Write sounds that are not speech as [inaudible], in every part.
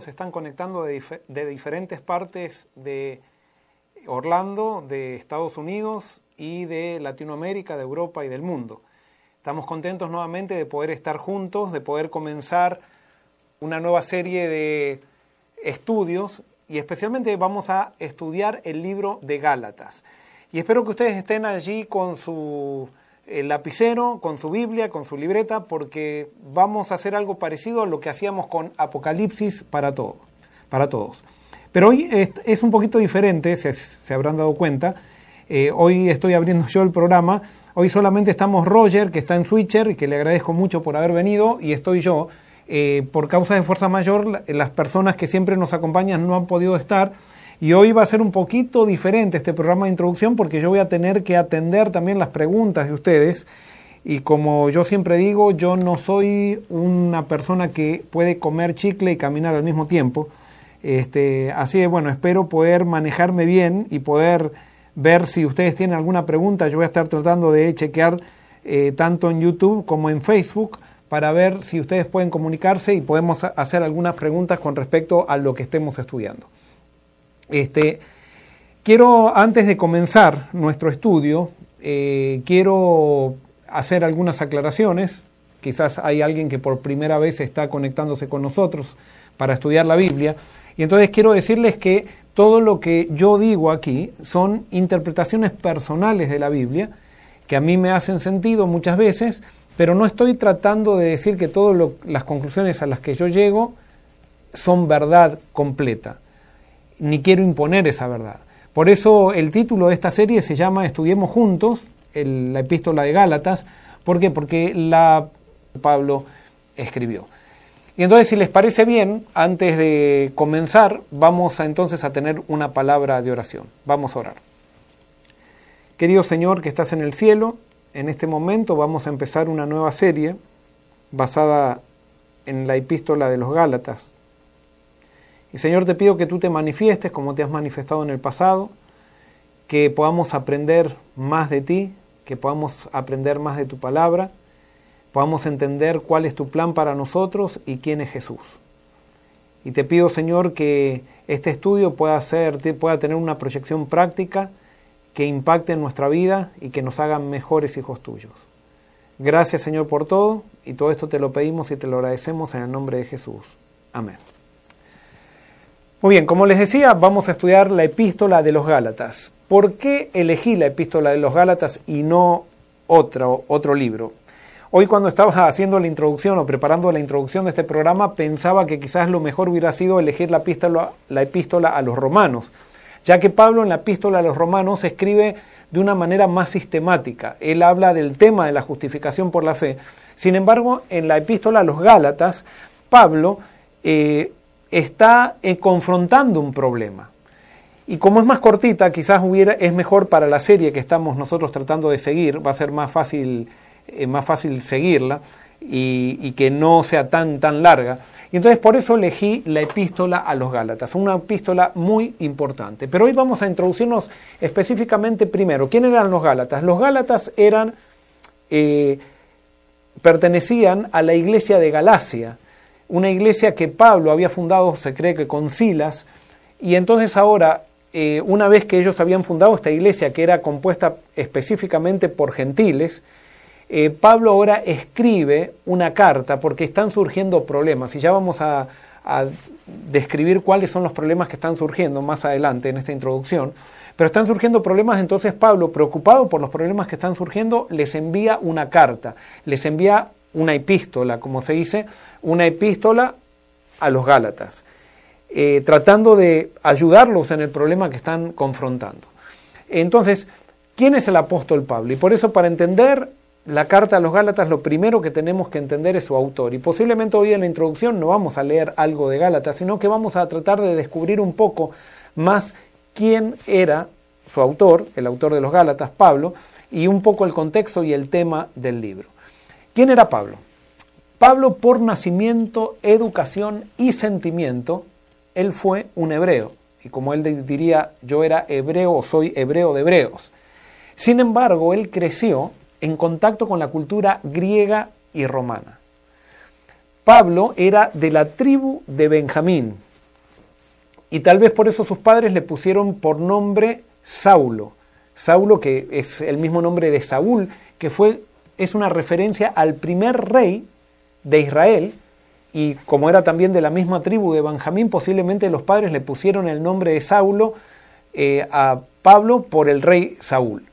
se están conectando de, de, diferentes partes de Orlando, de Estados Unidos y de Latinoamérica, de Europa y del mundo. Estamos contentos nuevamente de poder estar juntos, de poder comenzar una nueva serie de estudios y especialmente vamos a estudiar el libro de Gálatas. Y espero que ustedes estén allí con su lapicero, con su Biblia, con su libreta, porque vamos a hacer algo parecido a lo que hacíamos con Apocalipsis para, para todos. Pero hoy es, un poquito diferente, se, se habrán dado cuenta. Eh, hoy estoy abriendo yo el programa. Hoy solamente estamos Roger, que está en Switcher y que le agradezco mucho por haber venido, y estoy yo. Eh, por causa de fuerza mayor, las personas que siempre nos acompañan no han podido estar. Y hoy va a ser un poquito diferente este programa de introducción porque yo voy a tener que atender también las preguntas de ustedes. Y como yo siempre digo, yo no soy una persona que puede comer chicle y caminar al mismo tiempo. Este, así que bueno, espero poder manejarme bien y poder ver si ustedes tienen alguna pregunta. Yo voy a estar tratando de chequear eh, tanto en YouTube como en Facebook para ver si ustedes pueden comunicarse y podemos hacer algunas preguntas con respecto a lo que estemos estudiando. Este, quiero, antes de comenzar nuestro estudio, eh, quiero hacer algunas aclaraciones. Quizás hay alguien que por primera vez está conectándose con nosotros para estudiar la Biblia. Y entonces quiero decirles que todo lo que yo digo aquí son interpretaciones personales de la Biblia, que a mí me hacen sentido muchas veces, pero no estoy tratando de decir que todas las conclusiones a las que yo llego son verdad completa ni quiero imponer esa verdad. Por eso el título de esta serie se llama Estudiemos juntos, la epístola de Gálatas. ¿Por qué? Porque la Pablo escribió. Y entonces, si les parece bien, antes de comenzar, vamos entonces a tener una palabra de oración. Vamos a orar. Querido Señor que estás en el cielo, en este momento vamos a empezar una nueva serie basada en la epístola de los Gálatas. Y Señor, te pido que tú te manifiestes como te has manifestado en el pasado, que podamos aprender más de ti, que podamos aprender más de tu palabra, podamos entender cuál es tu plan para nosotros y quién es Jesús. Y te pido, Señor, que este estudio pueda, ser, pueda tener una proyección práctica que impacte en nuestra vida y que nos haga mejores hijos tuyos. Gracias, Señor, por todo, y todo esto te lo pedimos y te lo agradecemos en el nombre de Jesús. Amén. Muy bien, como les decía, vamos a estudiar la epístola de los Gálatas. ¿Por qué elegí la epístola de los Gálatas y no otro, otro libro? Hoy cuando estaba haciendo la introducción o preparando la introducción de este programa, pensaba que quizás lo mejor hubiera sido elegir la epístola, la epístola a los romanos, ya que Pablo en la epístola a los romanos escribe de una manera más sistemática. Él habla del tema de la justificación por la fe. Sin embargo, en la epístola a los Gálatas, Pablo eh, está eh, confrontando un problema. Y como es más cortita, quizás hubiera, es mejor para la serie que estamos nosotros tratando de seguir, va a ser más fácil, eh, más fácil seguirla y, que no sea tan, tan larga. Y entonces por eso elegí la epístola a los Gálatas, una epístola muy importante. Pero hoy vamos a introducirnos específicamente primero. ¿Quién eran los Gálatas? Los Gálatas eran, eh, pertenecían a la iglesia de Galacia, una iglesia que Pablo había fundado, se cree que con Silas, y entonces ahora, eh, una vez que ellos habían fundado esta iglesia que era compuesta específicamente por gentiles, eh, Pablo ahora escribe una carta porque están surgiendo problemas, y ya vamos a, a describir cuáles son los problemas que están surgiendo más adelante en esta introducción. Pero están surgiendo problemas, entonces Pablo, preocupado por los problemas que están surgiendo, les envía una carta, les envía una epístola, como se dice, una epístola a los Gálatas, eh, tratando de ayudarlos en el problema que están confrontando. Entonces, ¿quién es el apóstol Pablo? Y por eso, para entender la carta a los Gálatas, lo primero que tenemos que entender es su autor. Y posiblemente hoy en la introducción no vamos a leer algo de Gálatas, sino que vamos a tratar de descubrir un poco más quién era su autor, el autor de los Gálatas, Pablo, y un poco el contexto y el tema del libro. ¿Quién era Pablo? Pablo por nacimiento, educación y sentimiento, él fue un hebreo. Y como él diría, yo era hebreo o soy hebreo de hebreos. Sin embargo, él creció en contacto con la cultura griega y romana. Pablo era de la tribu de Benjamín. y tal vez por eso sus padres le pusieron por nombre Saulo. Saulo, que es el mismo nombre de Saúl, que fue, es una referencia al primer rey de Israel, y como era también de la misma tribu de Benjamín, posiblemente los padres le pusieron el nombre de Saulo eh, a Pablo por el rey Saúl.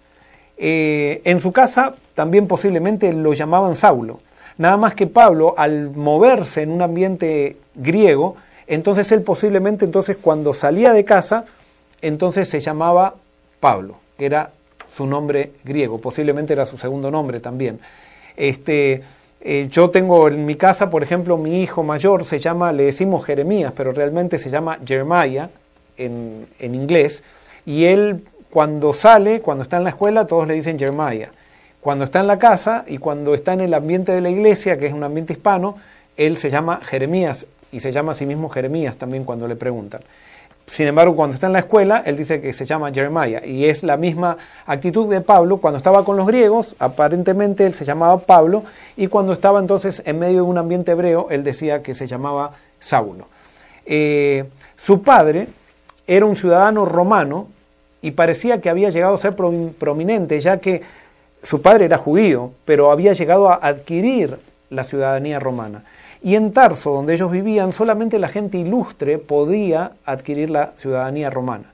Eh, en su casa también posiblemente lo llamaban Saulo. Nada más que Pablo, al moverse en un ambiente griego, entonces él posiblemente entonces cuando salía de casa, entonces se llamaba Pablo, que era su nombre griego, posiblemente era su segundo nombre también. Este, eh, yo tengo en mi casa, por ejemplo, mi hijo mayor se llama, le decimos Jeremías, pero realmente se llama Jeremiah en, en inglés, y él cuando sale, cuando está en la escuela, todos le dicen Jeremiah. Cuando está en la casa y cuando está en el ambiente de la iglesia, que es un ambiente hispano, él se llama Jeremías y se llama a sí mismo Jeremías también cuando le preguntan. Sin embargo, cuando está en la escuela, él dice que se llama Jeremiah y es la misma actitud de Pablo. Cuando estaba con los griegos, aparentemente él se llamaba Pablo y cuando estaba entonces en medio de un ambiente hebreo, él decía que se llamaba Saulo. Eh, su padre era un ciudadano romano y parecía que había llegado a ser prominente, ya que su padre era judío, pero había llegado a adquirir la ciudadanía romana. Y en Tarso, donde ellos vivían, solamente la gente ilustre podía adquirir la ciudadanía romana.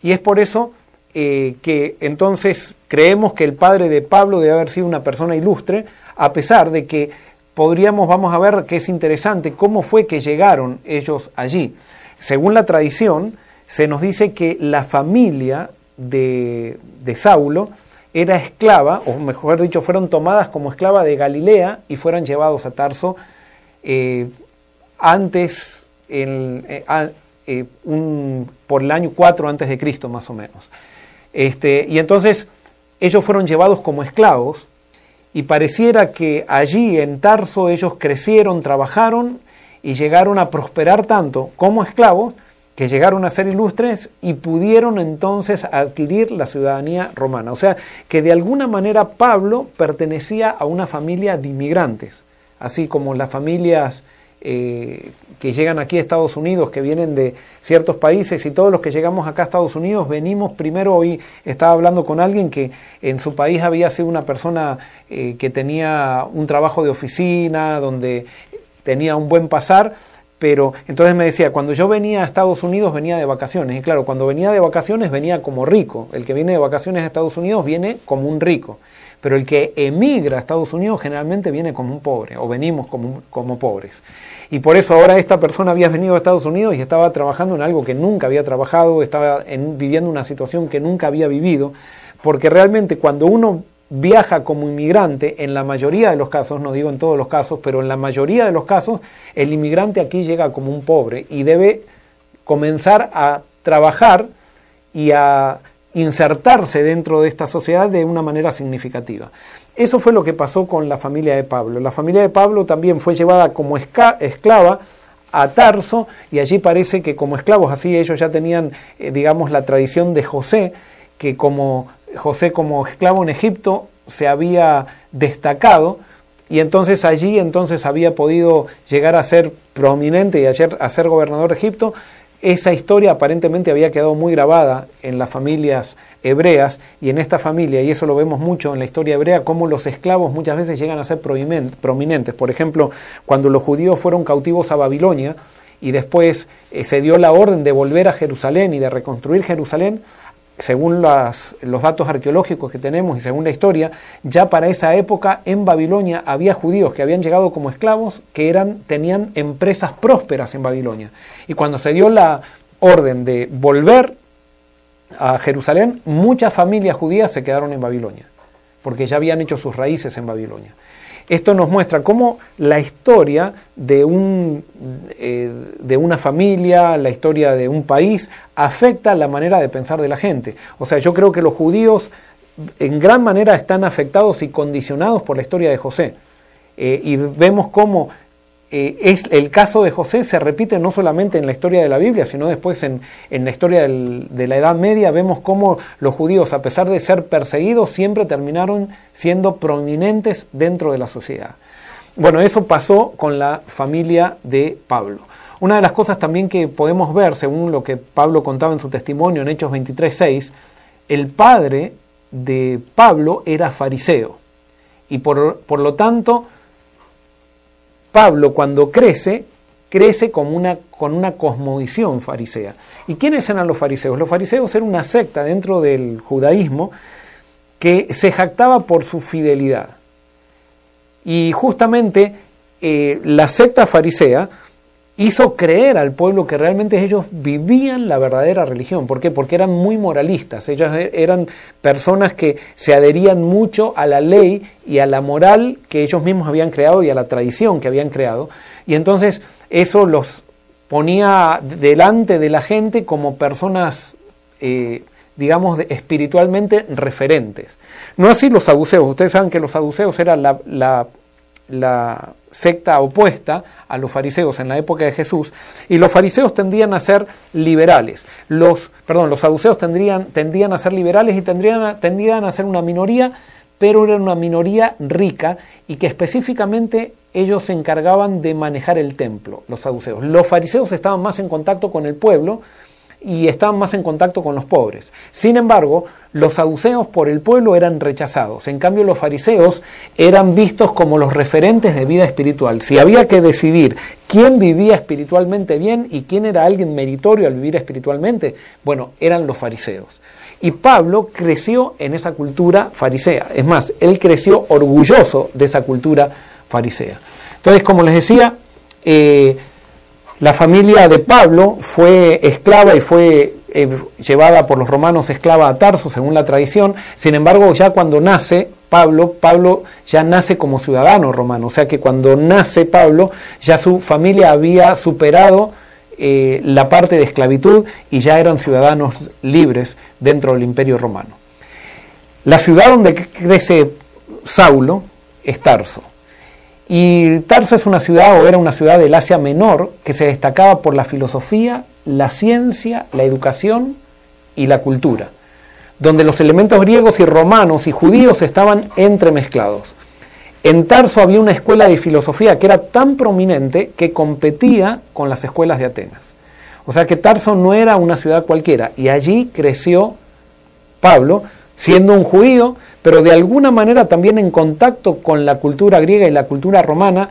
Y es por eso eh, que entonces creemos que el padre de Pablo debe haber sido una persona ilustre, a pesar de que podríamos, vamos a ver que es interesante, cómo fue que llegaron ellos allí. Según la tradición, se nos dice que la familia de, Saulo era esclava, o mejor dicho, fueron tomadas como esclava de Galilea y fueron llevados a Tarso eh, antes, eh, eh, por el año 4 antes de Cristo más o menos. Este, y entonces ellos fueron llevados como esclavos y pareciera que allí en Tarso ellos crecieron, trabajaron y llegaron a prosperar tanto como esclavos que llegaron a ser ilustres y pudieron entonces adquirir la ciudadanía romana. O sea, que de alguna manera Pablo pertenecía a una familia de inmigrantes, así como las familias eh, que llegan aquí a Estados Unidos, que vienen de ciertos países, y todos los que llegamos acá a Estados Unidos venimos primero, hoy estaba hablando con alguien que en su país había sido una persona eh, que tenía un trabajo de oficina, donde tenía un buen pasar, pero entonces me decía, cuando yo venía a Estados Unidos venía de vacaciones, y claro, cuando venía de vacaciones venía como rico, el que viene de vacaciones a Estados Unidos viene como un rico, pero el que emigra a Estados Unidos generalmente viene como un pobre, o venimos como, como pobres. Y por eso ahora esta persona había venido a Estados Unidos y estaba trabajando en algo que nunca había trabajado, estaba viviendo una situación que nunca había vivido, porque realmente cuando uno viaja como inmigrante, en la mayoría de los casos, no digo en todos los casos, pero en la mayoría de los casos, el inmigrante aquí llega como un pobre y debe comenzar a trabajar y a insertarse dentro de esta sociedad de una manera significativa. Eso fue lo que pasó con la familia de Pablo. La familia de Pablo también fue llevada como esclava a Tarso y allí parece que como esclavos, así ellos ya tenían, eh, digamos, la tradición de José, que como José como esclavo en Egipto se había destacado y entonces allí entonces había podido llegar a ser prominente y a ser, gobernador de Egipto. Esa historia aparentemente había quedado muy grabada en las familias hebreas y en esta familia, y eso lo vemos mucho en la historia hebrea, cómo los esclavos muchas veces llegan a ser prominentes. Por ejemplo, cuando los judíos fueron cautivos a Babilonia y después eh, se dio la orden de volver a Jerusalén y de reconstruir Jerusalén, según los datos arqueológicos que tenemos y según la historia, ya para esa época en Babilonia había judíos que habían llegado como esclavos que eran, tenían empresas prósperas en Babilonia. Y cuando se dio la orden de volver a Jerusalén, muchas familias judías se quedaron en Babilonia, porque ya habían hecho sus raíces en Babilonia. Esto nos muestra cómo la historia de, un, eh, de una familia, la historia de un país, afecta la manera de pensar de la gente. O sea, yo creo que los judíos en gran manera están afectados y condicionados por la historia de José. Eh, y vemos cómo eh, es, el caso de José se repite no solamente en la historia de la Biblia, sino después en, la historia de la Edad Media, vemos cómo los judíos, a pesar de ser perseguidos, siempre terminaron siendo prominentes dentro de la sociedad. Bueno, eso pasó con la familia de Pablo. Una de las cosas también que podemos ver, según lo que Pablo contaba en su testimonio en Hechos 23.6, el padre de Pablo era fariseo. Y por, por lo tanto, Pablo cuando crece, crece como una, con una cosmovisión farisea. ¿Y quiénes eran los fariseos? Los fariseos eran una secta dentro del judaísmo que se jactaba por su fidelidad. Y justamente eh, la secta farisea hizo creer al pueblo que realmente ellos vivían la verdadera religión. ¿Por qué? Porque eran muy moralistas. Ellos e-, eran personas que se adherían mucho a la ley y a la moral que ellos mismos habían creado y a la tradición que habían creado. Y entonces eso los ponía delante de la gente como personas, eh, digamos, espiritualmente referentes. No así los saduceos. Ustedes saben que los saduceos eran la la secta opuesta a los fariseos en la época de Jesús, y los fariseos tendían a ser liberales. Los, perdón, los saduceos tendrían, tendían a ser liberales y tendrían, tendían a ser una minoría, pero eran una minoría rica y que específicamente ellos se encargaban de manejar el templo, los saduceos. Los fariseos estaban más en contacto con el pueblo, y estaban más en contacto con los pobres. Sin embargo, los saduceos por el pueblo eran rechazados. En cambio, los fariseos eran vistos como los referentes de vida espiritual. Si había que decidir quién vivía espiritualmente bien y quién era alguien meritorio al vivir espiritualmente, bueno, eran los fariseos. Y Pablo creció en esa cultura farisea. Es más, él creció orgulloso de esa cultura farisea. Entonces, como les decía, eh, la familia de Pablo fue esclava y fue eh, llevada por los romanos esclava a Tarso, según la tradición. Sin embargo, ya cuando nace Pablo, Pablo ya nace como ciudadano romano. O sea que cuando nace Pablo, ya su familia había superado eh, la parte de esclavitud y ya eran ciudadanos libres dentro del imperio romano. La ciudad donde crece Saulo es Tarso. Y Tarso es una ciudad o era una ciudad del Asia Menor que se destacaba por la filosofía, la ciencia, la educación y la cultura, donde los elementos griegos y romanos y judíos estaban entremezclados. En Tarso había una escuela de filosofía que era tan prominente que competía con las escuelas de Atenas. O sea que Tarso no era una ciudad cualquiera y allí creció Pablo siendo un judío, pero de alguna manera también en contacto con la cultura griega y la cultura romana,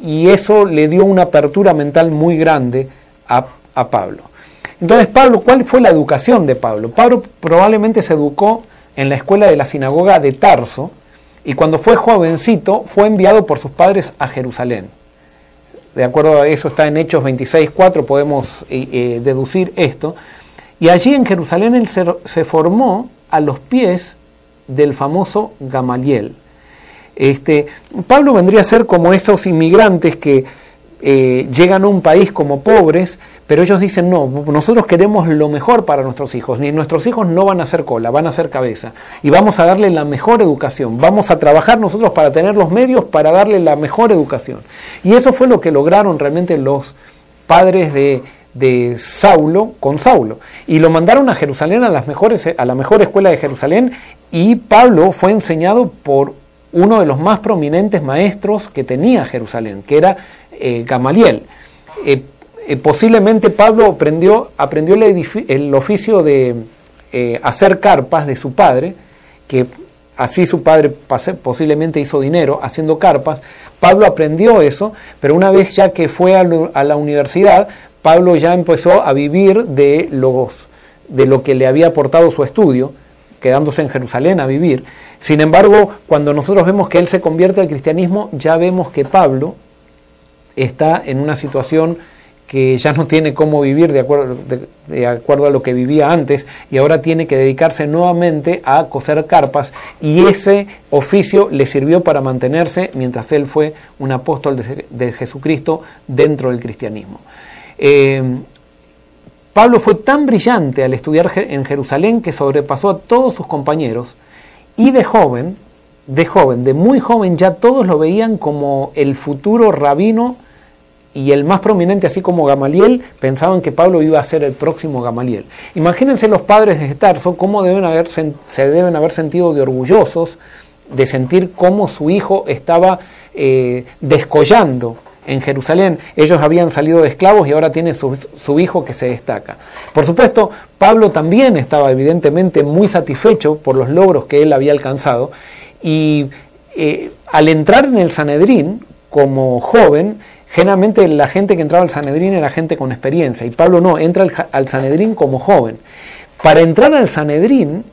y eso le dio una apertura mental muy grande a, Pablo. Entonces, Pablo, ¿cuál fue la educación de Pablo? Pablo probablemente se educó en la escuela de la sinagoga de Tarso, y cuando fue jovencito fue enviado por sus padres a Jerusalén. De acuerdo a eso está en Hechos 26.4, podemos eh, eh, deducir esto. Y allí en Jerusalén él se formó a los pies del famoso Gamaliel. Este, Pablo vendría a ser como esos inmigrantes que eh, llegan a un país como pobres, pero ellos dicen, no, nosotros queremos lo mejor para nuestros hijos, ni nuestros hijos no van a ser cola, van a ser cabeza, y vamos a darle la mejor educación, vamos a trabajar nosotros para tener los medios para darle la mejor educación. Y eso fue lo que lograron realmente los padres de, de Saulo con Saulo. Y lo mandaron a Jerusalén, a, las mejores, a la mejor escuela de Jerusalén, y Pablo fue enseñado por uno de los más prominentes maestros que tenía Jerusalén, que era eh, Gamaliel. Eh, eh, posiblemente Pablo aprendió, aprendió el, oficio de hacer carpas de su padre, que así su padre posiblemente hizo dinero haciendo carpas. Pablo aprendió eso, pero una vez ya que fue a la universidad, Pablo ya empezó a vivir de, los, de lo que le había aportado su estudio, quedándose en Jerusalén a vivir. Sin embargo, cuando nosotros vemos que él se convierte al cristianismo, ya vemos que Pablo está en una situación que ya no tiene cómo vivir de acuerdo, a lo que vivía antes y ahora tiene que dedicarse nuevamente a coser carpas y ese oficio le sirvió para mantenerse mientras él fue un apóstol de Jesucristo dentro del cristianismo. Eh, Pablo fue tan brillante al estudiar en Jerusalén que sobrepasó a todos sus compañeros y de joven, de joven, de muy joven ya todos lo veían como el futuro rabino y el más prominente, así como Gamaliel, pensaban que Pablo iba a ser el próximo Gamaliel. Imagínense los padres de Tarso cómo deben haber, se deben haber sentido de orgullosos de sentir cómo su hijo estaba eh, descollando en Jerusalén. Ellos habían salido de esclavos y ahora tiene su, su, hijo que se destaca. Por supuesto, Pablo también estaba evidentemente muy satisfecho por los logros que él había alcanzado y eh, al entrar en el Sanedrín como joven, generalmente la gente que entraba al Sanedrín era gente con experiencia y Pablo no, entra al, al Sanedrín como joven. Para entrar al Sanedrín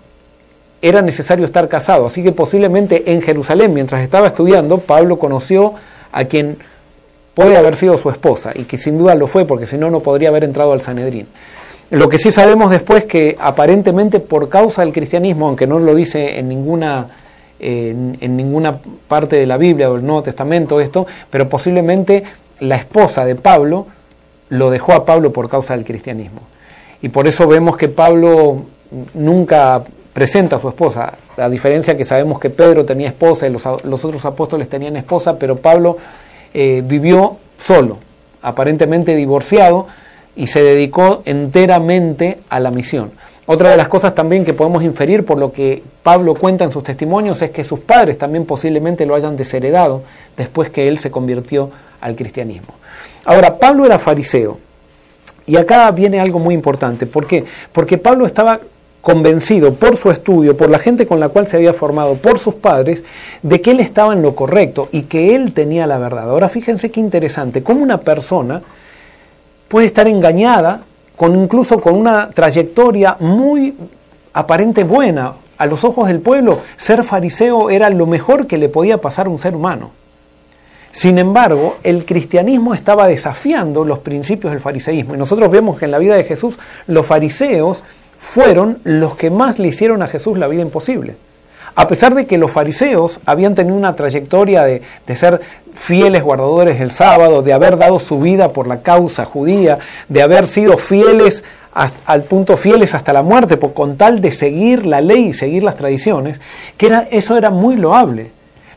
era necesario estar casado, así que posiblemente en Jerusalén, mientras estaba estudiando, Pablo conoció a quien puede haber sido su esposa, y que sin duda lo fue, porque si no, no podría haber entrado al Sanedrín. Lo que sí sabemos después que aparentemente por causa del cristianismo, aunque no lo dice en ninguna, en, ninguna parte de la Biblia o del Nuevo Testamento esto, pero posiblemente la esposa de Pablo lo dejó a Pablo por causa del cristianismo. Y por eso vemos que Pablo nunca presenta a su esposa, a diferencia que sabemos que Pedro tenía esposa y los, los otros apóstoles tenían esposa, pero Pablo eh, vivió solo, aparentemente divorciado, y se dedicó enteramente a la misión. Otra de las cosas también que podemos inferir por lo que Pablo cuenta en sus testimonios es que sus padres también posiblemente lo hayan desheredado después que él se convirtió al cristianismo. Ahora, Pablo era fariseo. Y acá viene algo muy importante. ¿Por qué? Porque Pablo estaba convencido por su estudio, por la gente con la cual se había formado, por sus padres, de que él estaba en lo correcto y que él tenía la verdad. Ahora fíjense qué interesante, cómo una persona puede estar engañada con incluso con una trayectoria muy aparente buena. A los ojos del pueblo, ser fariseo era lo mejor que le podía pasar a un ser humano. Sin embargo, el cristianismo estaba desafiando los principios del fariseísmo. Y nosotros vemos que en la vida de Jesús los fariseos fueron los que más le hicieron a Jesús la vida imposible. A pesar de que los fariseos habían tenido una trayectoria de, ser fieles guardadores del sábado, de haber dado su vida por la causa judía, de haber sido fieles al punto fieles hasta la muerte, por, con tal de seguir la ley y seguir las tradiciones, que era, eso era muy loable.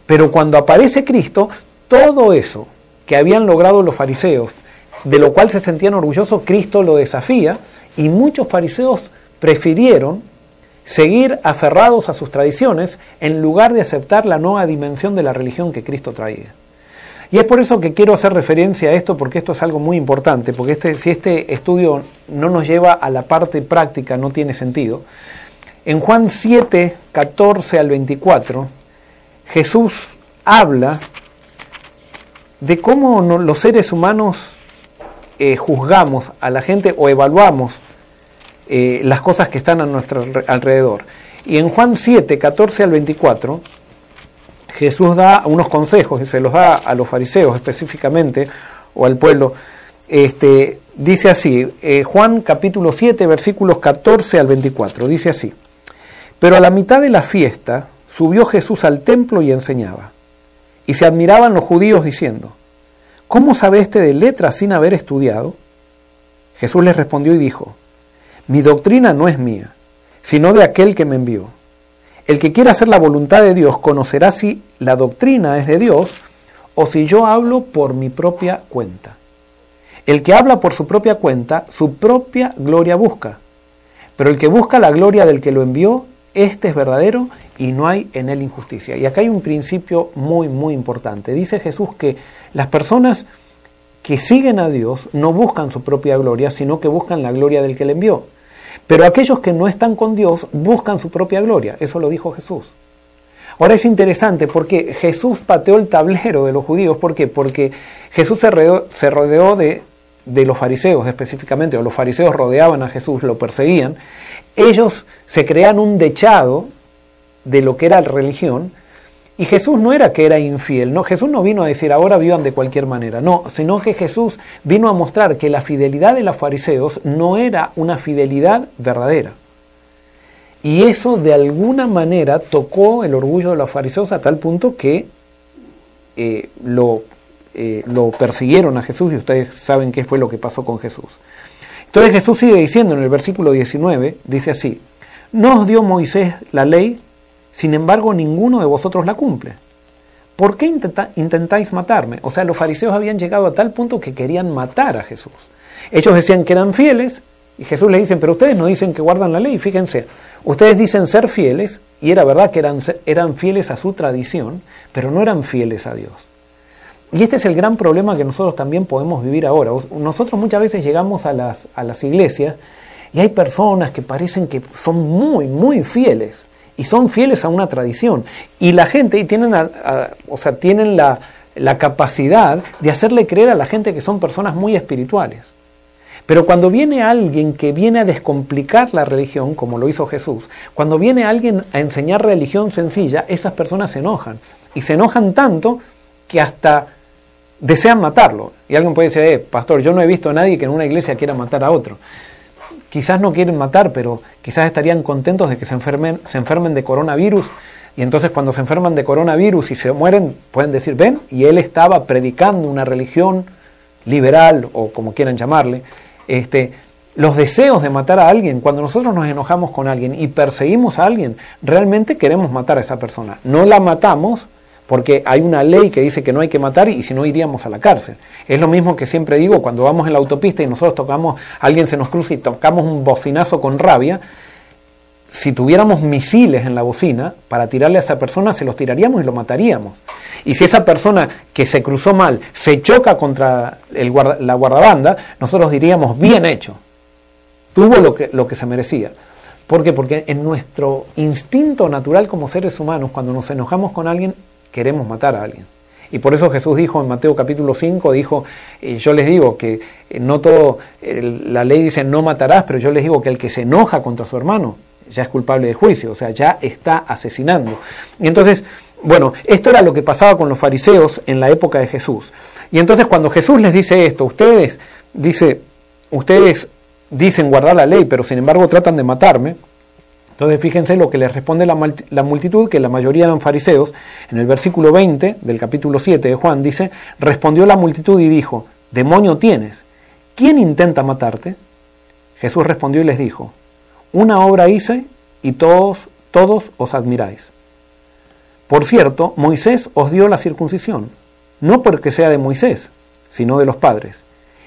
Pero cuando aparece Cristo, todo eso que habían logrado los fariseos, de lo cual se sentían orgullosos, Cristo lo desafía y muchos fariseos prefirieron seguir aferrados a sus tradiciones en lugar de aceptar la nueva dimensión de la religión que Cristo traía. Y es por eso que quiero hacer referencia a esto, porque esto es algo muy importante, porque este, si este estudio no nos lleva a la parte práctica no tiene sentido. En Juan 7, 14 al 24, Jesús habla de cómo los seres humanos eh, juzgamos a la gente o evaluamos eh, las cosas que están a nuestro alrededor. Y en Juan 7, 14 al 24, Jesús da unos consejos y se los da a los fariseos específicamente o al pueblo. Este, dice así, eh, Juan capítulo 7, versículos 14 al 24, dice así, pero a la mitad de la fiesta subió Jesús al templo y enseñaba. Y se admiraban los judíos diciendo, ¿cómo sabe este de letras sin haber estudiado? Jesús les respondió y dijo, mi doctrina no es mía, sino de aquel que me envió. El que quiera hacer la voluntad de Dios conocerá si la doctrina es de Dios o si yo hablo por mi propia cuenta. El que habla por su propia cuenta, su propia gloria busca. Pero el que busca la gloria del que lo envió, este es verdadero y no hay en él injusticia. Y acá hay un principio muy, muy importante. Dice Jesús que las personas que siguen a Dios no buscan su propia gloria, sino que buscan la gloria del que le envió. Pero aquellos que no están con Dios buscan su propia gloria. Eso lo dijo Jesús. Ahora es interesante porque Jesús pateó el tablero de los judíos. ¿Por qué? Porque Jesús se rodeó, de, de los fariseos específicamente, o los fariseos rodeaban a Jesús, lo perseguían. Ellos se crean un dechado de lo que era la religión y Jesús no era que era infiel, no, Jesús no vino a decir ahora vivan de cualquier manera, no, sino que Jesús vino a mostrar que la fidelidad de los fariseos no era una fidelidad verdadera. Y eso de alguna manera tocó el orgullo de los fariseos a tal punto que eh, lo, eh, lo persiguieron a Jesús y ustedes saben qué fue lo que pasó con Jesús. Entonces Jesús sigue diciendo en el versículo 19, dice así, ¿no os dio Moisés la ley sin embargo, ninguno de vosotros la cumple. ¿Por qué intentáis matarme? O sea, los fariseos habían llegado a tal punto que querían matar a Jesús. Ellos decían que eran fieles y Jesús les dice, pero ustedes no dicen que guardan la ley. Fíjense, ustedes dicen ser fieles y era verdad que eran, eran fieles a su tradición, pero no eran fieles a Dios. y este es el gran problema que nosotros también podemos vivir ahora. Nosotros muchas veces llegamos a las, a las iglesias y hay personas que parecen que son muy, muy fieles y son fieles a una tradición. Y la gente, y tienen, o sea, tienen la, la capacidad de hacerle creer a la gente que son personas muy espirituales. Pero cuando viene alguien que viene a descomplicar la religión, como lo hizo Jesús, cuando viene alguien a enseñar religión sencilla, esas personas se enojan. Y se enojan tanto que hasta desean matarlo. Y alguien puede decir, eh, pastor, yo no he visto a nadie que en una iglesia quiera matar a otro. Quizás no quieren matar, pero quizás estarían contentos de que se enfermen, se enfermen de coronavirus. Y entonces cuando se enferman de coronavirus y se mueren, pueden decir, ven, y él estaba predicando una religión liberal, o como quieran llamarle, este, los deseos de matar a alguien, cuando nosotros nos enojamos con alguien y perseguimos a alguien, realmente queremos matar a esa persona. No la matamos porque hay una ley que dice que no hay que matar y si no iríamos a la cárcel. Es lo mismo que siempre digo cuando vamos en la autopista y nosotros tocamos, alguien se nos cruza y tocamos un bocinazo con rabia, si tuviéramos misiles en la bocina para tirarle a esa persona, se los tiraríamos y lo mataríamos. Y si esa persona que se cruzó mal se choca contra la guardabanda, nosotros diríamos, bien hecho, tuvo lo que, lo que se merecía. ¿Por qué? Porque en nuestro instinto natural como seres humanos, cuando nos enojamos con alguien, queremos matar a alguien. Y por eso Jesús dijo en Mateo capítulo 5, dijo, yo les digo que eh, no todo, la ley dice no matarás, pero yo les digo que el que se enoja contra su hermano ya es culpable de juicio, o sea, ya está asesinando. Y entonces, bueno, esto era lo que pasaba con los fariseos en la época de Jesús. Y entonces cuando Jesús les dice esto, ustedes, dice, ustedes dicen guardar la ley, pero sin embargo tratan de matarme, entonces fíjense lo que les responde la, multitud, que la mayoría eran fariseos. En el versículo 20 del capítulo 7 de Juan dice, respondió la multitud y dijo, demonio tienes, ¿quién intenta matarte? Jesús respondió y les dijo, una obra hice y todos, todos os admiráis. Por cierto, Moisés os dio la circuncisión, no porque sea de Moisés, sino de los padres.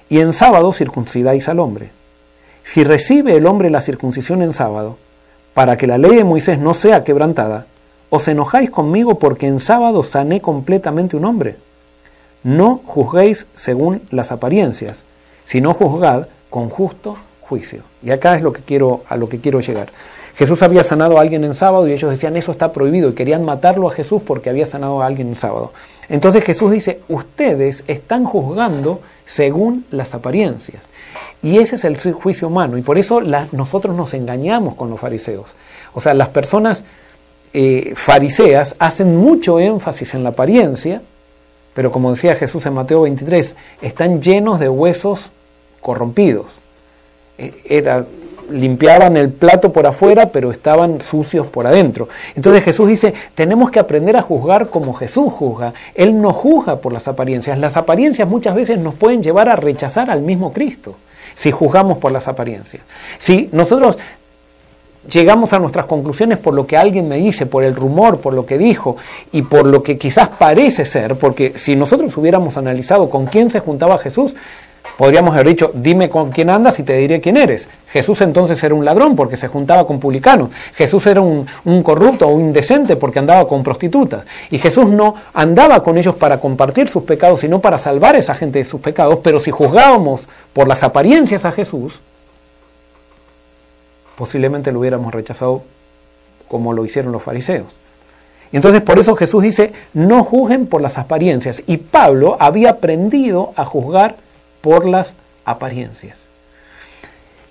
Y en sábado circuncidáis al hombre. Si recibe el hombre la circuncisión en sábado, para que la ley de Moisés no sea quebrantada, ¿os enojáis conmigo porque en sábado sané completamente un hombre? No juzguéis según las apariencias, sino juzgad con justo juicio. Y acá es a lo que quiero llegar. Jesús había sanado a alguien en sábado y ellos decían eso está prohibido y querían matarlo a Jesús porque había sanado a alguien en sábado. Entonces Jesús dice, ustedes están juzgando según las apariencias. Y ese es el juicio humano. Y por eso nosotros nos engañamos con los fariseos. O sea, las personas eh, fariseas hacen mucho énfasis en la apariencia, pero como decía Jesús en Mateo 23, están llenos de huesos corrompidos. E, era, limpiaban el plato por afuera, pero estaban sucios por adentro. Entonces Jesús dice, tenemos que aprender a juzgar como Jesús juzga. Él no juzga por las apariencias. Las apariencias muchas veces nos pueden llevar a rechazar al mismo Cristo si juzgamos por las apariencias. Si nosotros llegamos a nuestras conclusiones por lo que alguien me dice, por el rumor, por lo que dijo y por lo que quizás parece ser, porque si nosotros hubiéramos analizado con quién se juntaba Jesús, podríamos haber dicho, dime con quién andas y te diré quién eres. Jesús entonces era un ladrón porque se juntaba con publicanos. Jesús era un, corrupto o un indecente porque andaba con prostitutas. Y Jesús no andaba con ellos para compartir sus pecados, sino para salvar a esa gente de sus pecados. Pero si juzgábamos por las apariencias a Jesús, posiblemente lo hubiéramos rechazado como lo hicieron los fariseos. Entonces por eso Jesús dice, no juzguen por las apariencias. Y Pablo había aprendido a juzgar por las apariencias.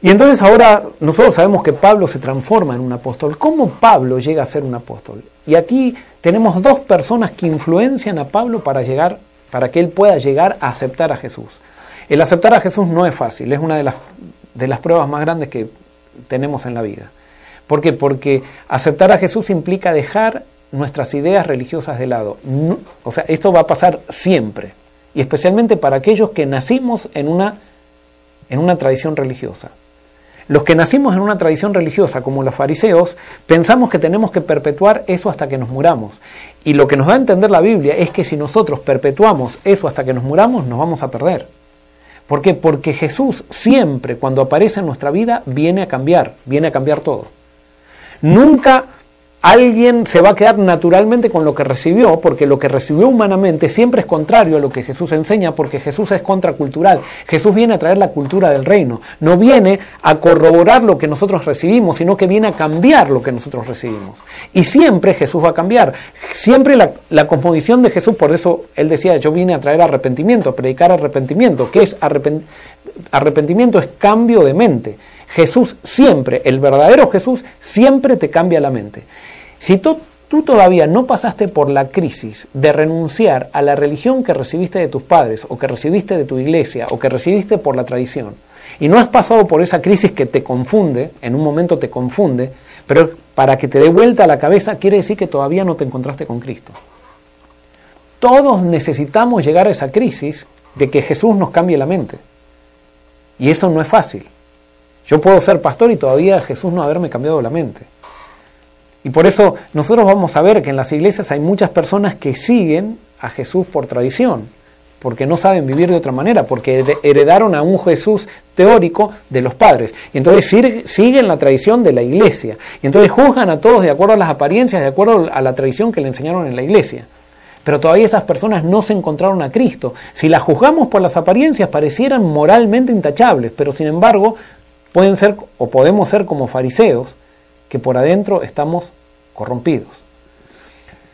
Y entonces ahora nosotros sabemos que Pablo se transforma en un apóstol. ¿Cómo Pablo llega a ser un apóstol? Y aquí tenemos dos personas que influencian a Pablo para llegar, para que él pueda llegar a aceptar a Jesús. El aceptar a Jesús no es fácil, es una de las, de las pruebas más grandes que tenemos en la vida. ¿Por qué? Porque aceptar a Jesús implica dejar nuestras ideas religiosas de lado. o sea, esto va a pasar siempre y especialmente para aquellos que nacimos en una, en una tradición religiosa. Los que nacimos en una tradición religiosa, como los fariseos, pensamos que tenemos que perpetuar eso hasta que nos muramos. Y lo que nos da a entender la Biblia es que si nosotros perpetuamos eso hasta que nos muramos, nos vamos a perder. ¿Por qué? Porque Jesús siempre, cuando aparece en nuestra vida, viene a cambiar, viene a cambiar todo. Nunca alguien se va a quedar naturalmente con lo que recibió, porque lo que recibió humanamente siempre es contrario a lo que Jesús enseña, porque Jesús es contracultural. Jesús viene a traer la cultura del reino, no viene a corroborar lo que nosotros recibimos, sino que viene a cambiar lo que nosotros recibimos. Y siempre Jesús va a cambiar. Siempre la, la cosmovisión de Jesús, por eso él decía, yo vine a traer arrepentimiento, a predicar arrepentimiento. ¿Qué es arrepentimiento? Es cambio de mente. Jesús siempre, el verdadero Jesús, siempre te cambia la mente. Si tú, todavía no pasaste por la crisis de renunciar a la religión que recibiste de tus padres, o que recibiste de tu iglesia, o que recibiste por la tradición, y no has pasado por esa crisis que te confunde, en un momento te confunde, pero para que te dé vuelta a la cabeza quiere decir que todavía no te encontraste con Cristo. Todos necesitamos llegar a esa crisis de que Jesús nos cambie la mente. Y eso no es fácil. Yo puedo ser pastor y todavía Jesús no haberme cambiado la mente. Y por eso nosotros vamos a ver que en las iglesias hay muchas personas que siguen a Jesús por tradición, porque no saben vivir de otra manera, porque heredaron a un Jesús teórico de los padres. Y entonces siguen la tradición de la iglesia. Y entonces juzgan a todos de acuerdo a las apariencias, de acuerdo a la tradición que le enseñaron en la iglesia. Pero todavía esas personas no se encontraron a Cristo. Si las juzgamos por las apariencias, parecieran moralmente intachables, pero sin embargo pueden ser o podemos ser como fariseos, que por adentro estamos corrompidos.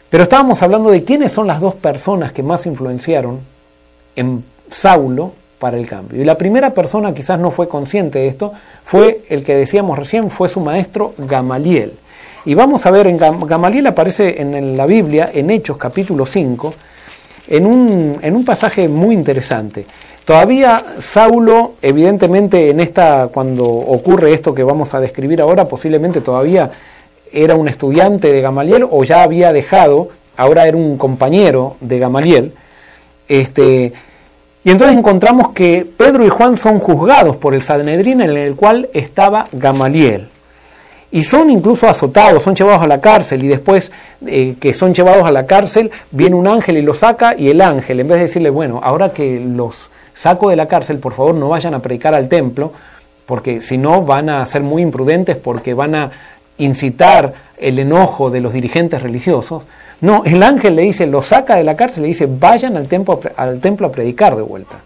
Pero estábamos hablando de quiénes son las dos personas que más influenciaron en Saulo para el cambio. Y la primera persona quizás no fue consciente de esto, fue el que decíamos recién, fue su maestro Gamaliel. Y vamos a ver, en Gamaliel aparece en la Biblia, en Hechos capítulo 5, en un, en un pasaje muy interesante. Todavía Saulo, evidentemente en esta, cuando ocurre esto que vamos a describir ahora, posiblemente todavía era un estudiante de Gamaliel o ya había dejado, ahora era un compañero de Gamaliel. Este, y entonces encontramos que Pedro y Juan son juzgados por el Sanedrín en el cual estaba Gamaliel. Y son incluso azotados, son llevados a la cárcel y después eh, que son llevados a la cárcel viene un ángel y los saca y el ángel, en vez de decirle, bueno, ahora que los saco de la cárcel, por favor no vayan a predicar al templo, porque si no van a ser muy imprudentes, porque van a incitar el enojo de los dirigentes religiosos. No, el ángel le dice, lo saca de la cárcel, le dice, vayan al templo, al templo a predicar de vuelta.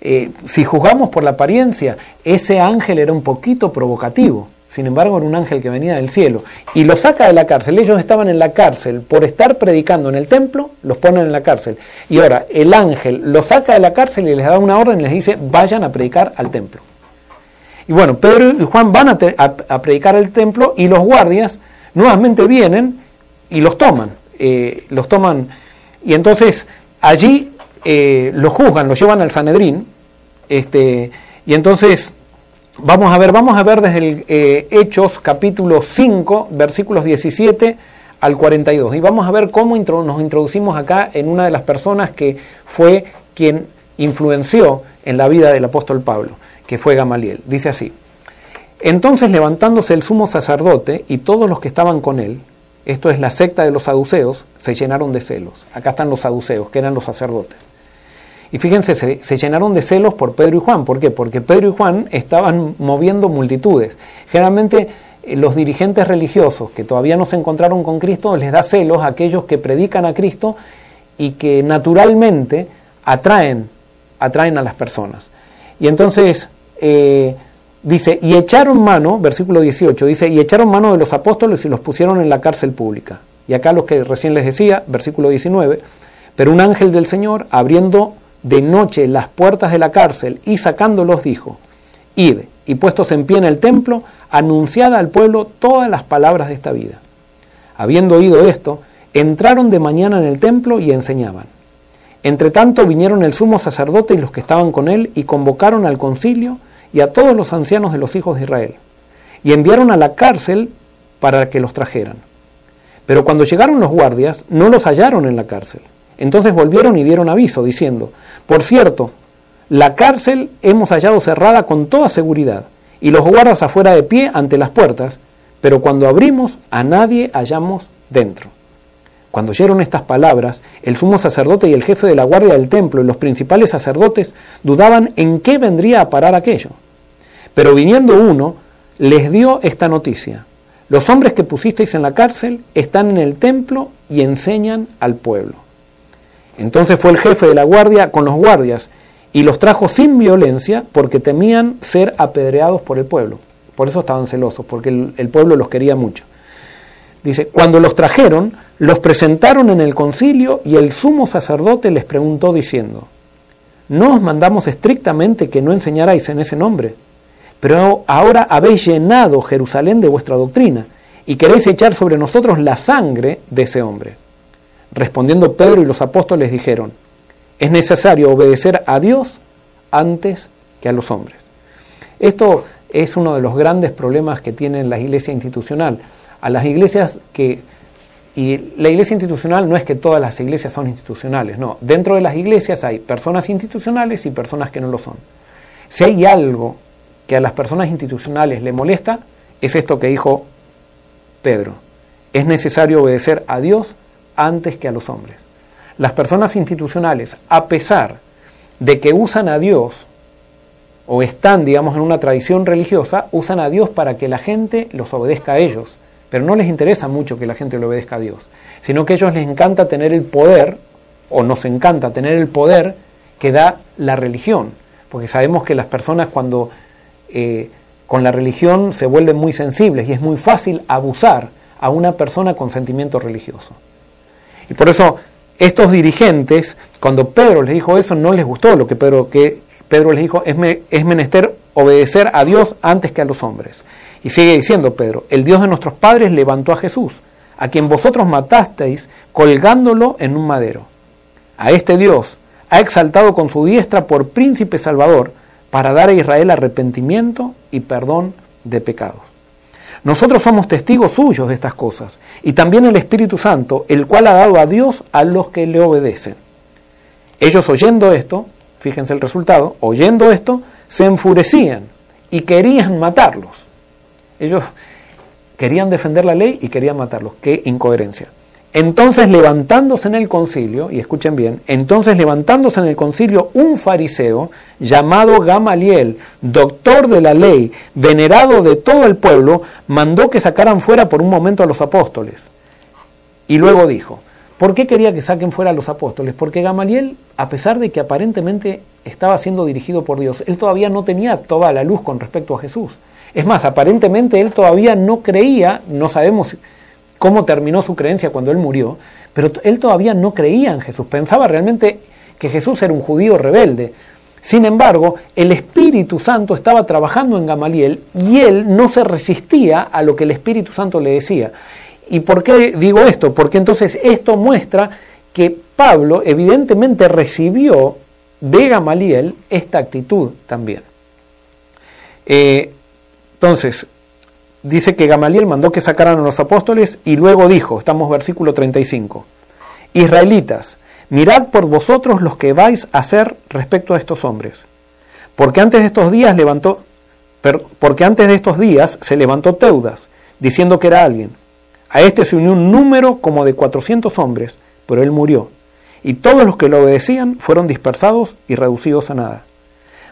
Eh, si juzgamos por la apariencia, ese ángel era un poquito provocativo. Sin embargo, era un ángel que venía del cielo y los saca de la cárcel. Ellos estaban en la cárcel por estar predicando en el templo, los ponen en la cárcel. Y ahora el ángel los saca de la cárcel y les da una orden y les dice, vayan a predicar al templo. Y bueno, Pedro y Juan van a, predicar al templo y los guardias nuevamente vienen y los toman. Eh, los toman y entonces allí eh, los juzgan, los llevan al Sanedrín. Este, y entonces Vamos a ver, vamos a ver desde el eh, Hechos capítulo 5, versículos 17 al 42. Y vamos a ver cómo nos introducimos acá en una de las personas que fue quien influenció en la vida del apóstol Pablo, que fue Gamaliel. Dice así, entonces levantándose el sumo sacerdote y todos los que estaban con él, esto es la secta de los saduceos, se llenaron de celos. Acá están los saduceos, que eran los sacerdotes. Y fíjense, se, llenaron de celos por Pedro y Juan. ¿Por qué? Porque Pedro y Juan estaban moviendo multitudes. Generalmente eh, los dirigentes religiosos que todavía no se encontraron con Cristo les da celos a aquellos que predican a Cristo y que naturalmente atraen, atraen a las personas. Y entonces eh, dice, y echaron mano, versículo 18, dice, y echaron mano de los apóstoles y los pusieron en la cárcel pública. Y acá los que recién les decía, versículo 19, pero un ángel del Señor, abriendo de noche las puertas de la cárcel y sacándolos dijo, Id, y puestos en pie en el templo, anunciad al pueblo todas las palabras de esta vida. Habiendo oído esto, entraron de mañana en el templo y enseñaban. Entre tanto vinieron el sumo sacerdote y los que estaban con él y convocaron al concilio y a todos los ancianos de los hijos de Israel, y enviaron a la cárcel para que los trajeran. Pero cuando llegaron los guardias, no los hallaron en la cárcel. Entonces volvieron y dieron aviso, diciendo, por cierto, la cárcel hemos hallado cerrada con toda seguridad, y los guardas afuera de pie ante las puertas, pero cuando abrimos a nadie hallamos dentro. Cuando oyeron estas palabras, el sumo sacerdote y el jefe de la guardia del templo y los principales sacerdotes dudaban en qué vendría a parar aquello. Pero viniendo uno, les dio esta noticia. los hombres que pusisteis en la cárcel están en el templo y enseñan al pueblo. Entonces fue el jefe de la guardia con los guardias y los trajo sin violencia porque temían ser apedreados por el pueblo. Por eso estaban celosos, porque el, pueblo los quería mucho. Dice, cuando los trajeron, los presentaron en el concilio y el sumo sacerdote les preguntó diciendo, ¿no os mandamos estrictamente que no enseñarais en ese nombre? Pero ahora habéis llenado Jerusalén de vuestra doctrina y queréis echar sobre nosotros la sangre de ese hombre. Respondiendo Pedro y los apóstoles dijeron, es necesario obedecer a Dios antes que a los hombres. Esto es uno de los grandes problemas que tiene la iglesia institucional. A las iglesias que... Y la iglesia institucional no es que todas las iglesias son institucionales, no. Dentro de las iglesias hay personas institucionales y personas que no lo son. Si hay algo que a las personas institucionales le molesta es esto que dijo Pedro. Es necesario obedecer a Dios antes que a los hombres. Las personas institucionales, a pesar de que usan a Dios o están, digamos, en una tradición religiosa, usan a Dios para que la gente los obedezca a ellos. Pero no les interesa mucho que la gente le obedezca a Dios, sino que a ellos les encanta tener el poder, o nos encanta tener el poder que da la religión. Porque sabemos que las personas cuando eh, con la religión se vuelven muy sensibles y es muy fácil abusar a una persona con sentimiento religioso. Y por eso estos dirigentes, cuando Pedro les dijo eso, no les gustó lo que Pedro, les dijo, es menester obedecer a Dios antes que a los hombres. Y sigue diciendo Pedro, el Dios de nuestros padres levantó a Jesús, a quien vosotros matasteis colgándolo en un madero. A este Dios ha exaltado con su diestra por príncipe salvador, para dar a Israel arrepentimiento y perdón de pecados. Nosotros somos testigos suyos de estas cosas, y también el Espíritu Santo, el cual ha dado a Dios a los que le obedecen. Ellos oyendo esto, fíjense el resultado, oyendo esto, se enfurecían y querían matarlos. Ellos querían defender la ley y querían matarlos. Qué incoherencia. Entonces levantándose en el concilio, y escuchen bien, entonces levantándose en el concilio un fariseo llamado Gamaliel, doctor de la ley, venerado de todo el pueblo, mandó que sacaran fuera por un momento a los apóstoles. Y luego dijo, ¿por qué quería que saquen fuera a los apóstoles? Porque Gamaliel, a pesar de que aparentemente estaba siendo dirigido por Dios, él todavía no tenía toda la luz con respecto a Jesús. Es más, aparentemente él todavía no creía, no sabemos cómo terminó su creencia cuando él murió, pero él todavía no creía en Jesús, pensaba realmente que Jesús era un judío rebelde. Sin embargo, el Espíritu Santo estaba trabajando en Gamaliel y él no se resistía a lo que el Espíritu Santo le decía. ¿Y por qué digo esto? Porque entonces esto muestra que Pablo evidentemente recibió de Gamaliel esta actitud también. Eh, entonces, dice que Gamaliel mandó que sacaran a los apóstoles y luego dijo, estamos versículo 35, Israelitas, mirad por vosotros los que vais a hacer respecto a estos hombres, porque antes de estos días levantó, porque antes de estos días se levantó Teudas, diciendo que era alguien. A este se unió un número como de 400 hombres, pero él murió, y todos los que lo obedecían fueron dispersados y reducidos a nada.